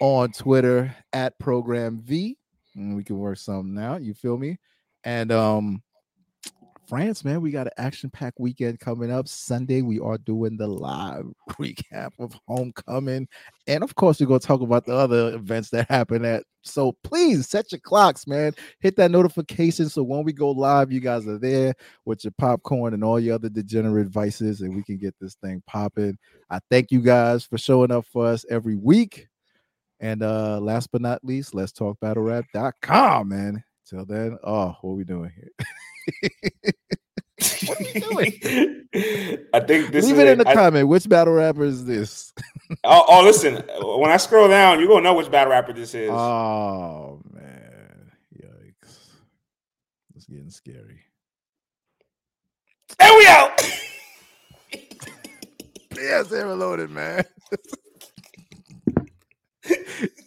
[SPEAKER 1] on Twitter at program V. And we can work something out. You feel me? And um France, man, we got an action-packed weekend coming up. Sunday, we are doing the live recap of homecoming. And of course, we're gonna talk about the other events that happen at. So please set your clocks, man. Hit that notification so when we go live, you guys are there with your popcorn and all your other degenerate vices, and we can get this thing popping. I thank you guys for showing up for us every week. And uh last but not least, let's talk battlerap.com, man. Till then, oh, what are we doing here? What are you
[SPEAKER 2] I think this
[SPEAKER 1] Leave
[SPEAKER 2] is
[SPEAKER 1] it in the
[SPEAKER 2] I-
[SPEAKER 1] comment. Which battle rapper is this?
[SPEAKER 2] oh, oh, listen. When I scroll down, you're gonna know which battle rapper this is.
[SPEAKER 1] Oh man, yikes! It's getting scary.
[SPEAKER 2] there we out.
[SPEAKER 1] Yes, they're loaded, man.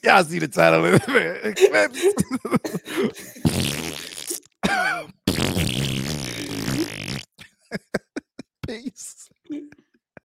[SPEAKER 1] Y'all see the title of it. Peace.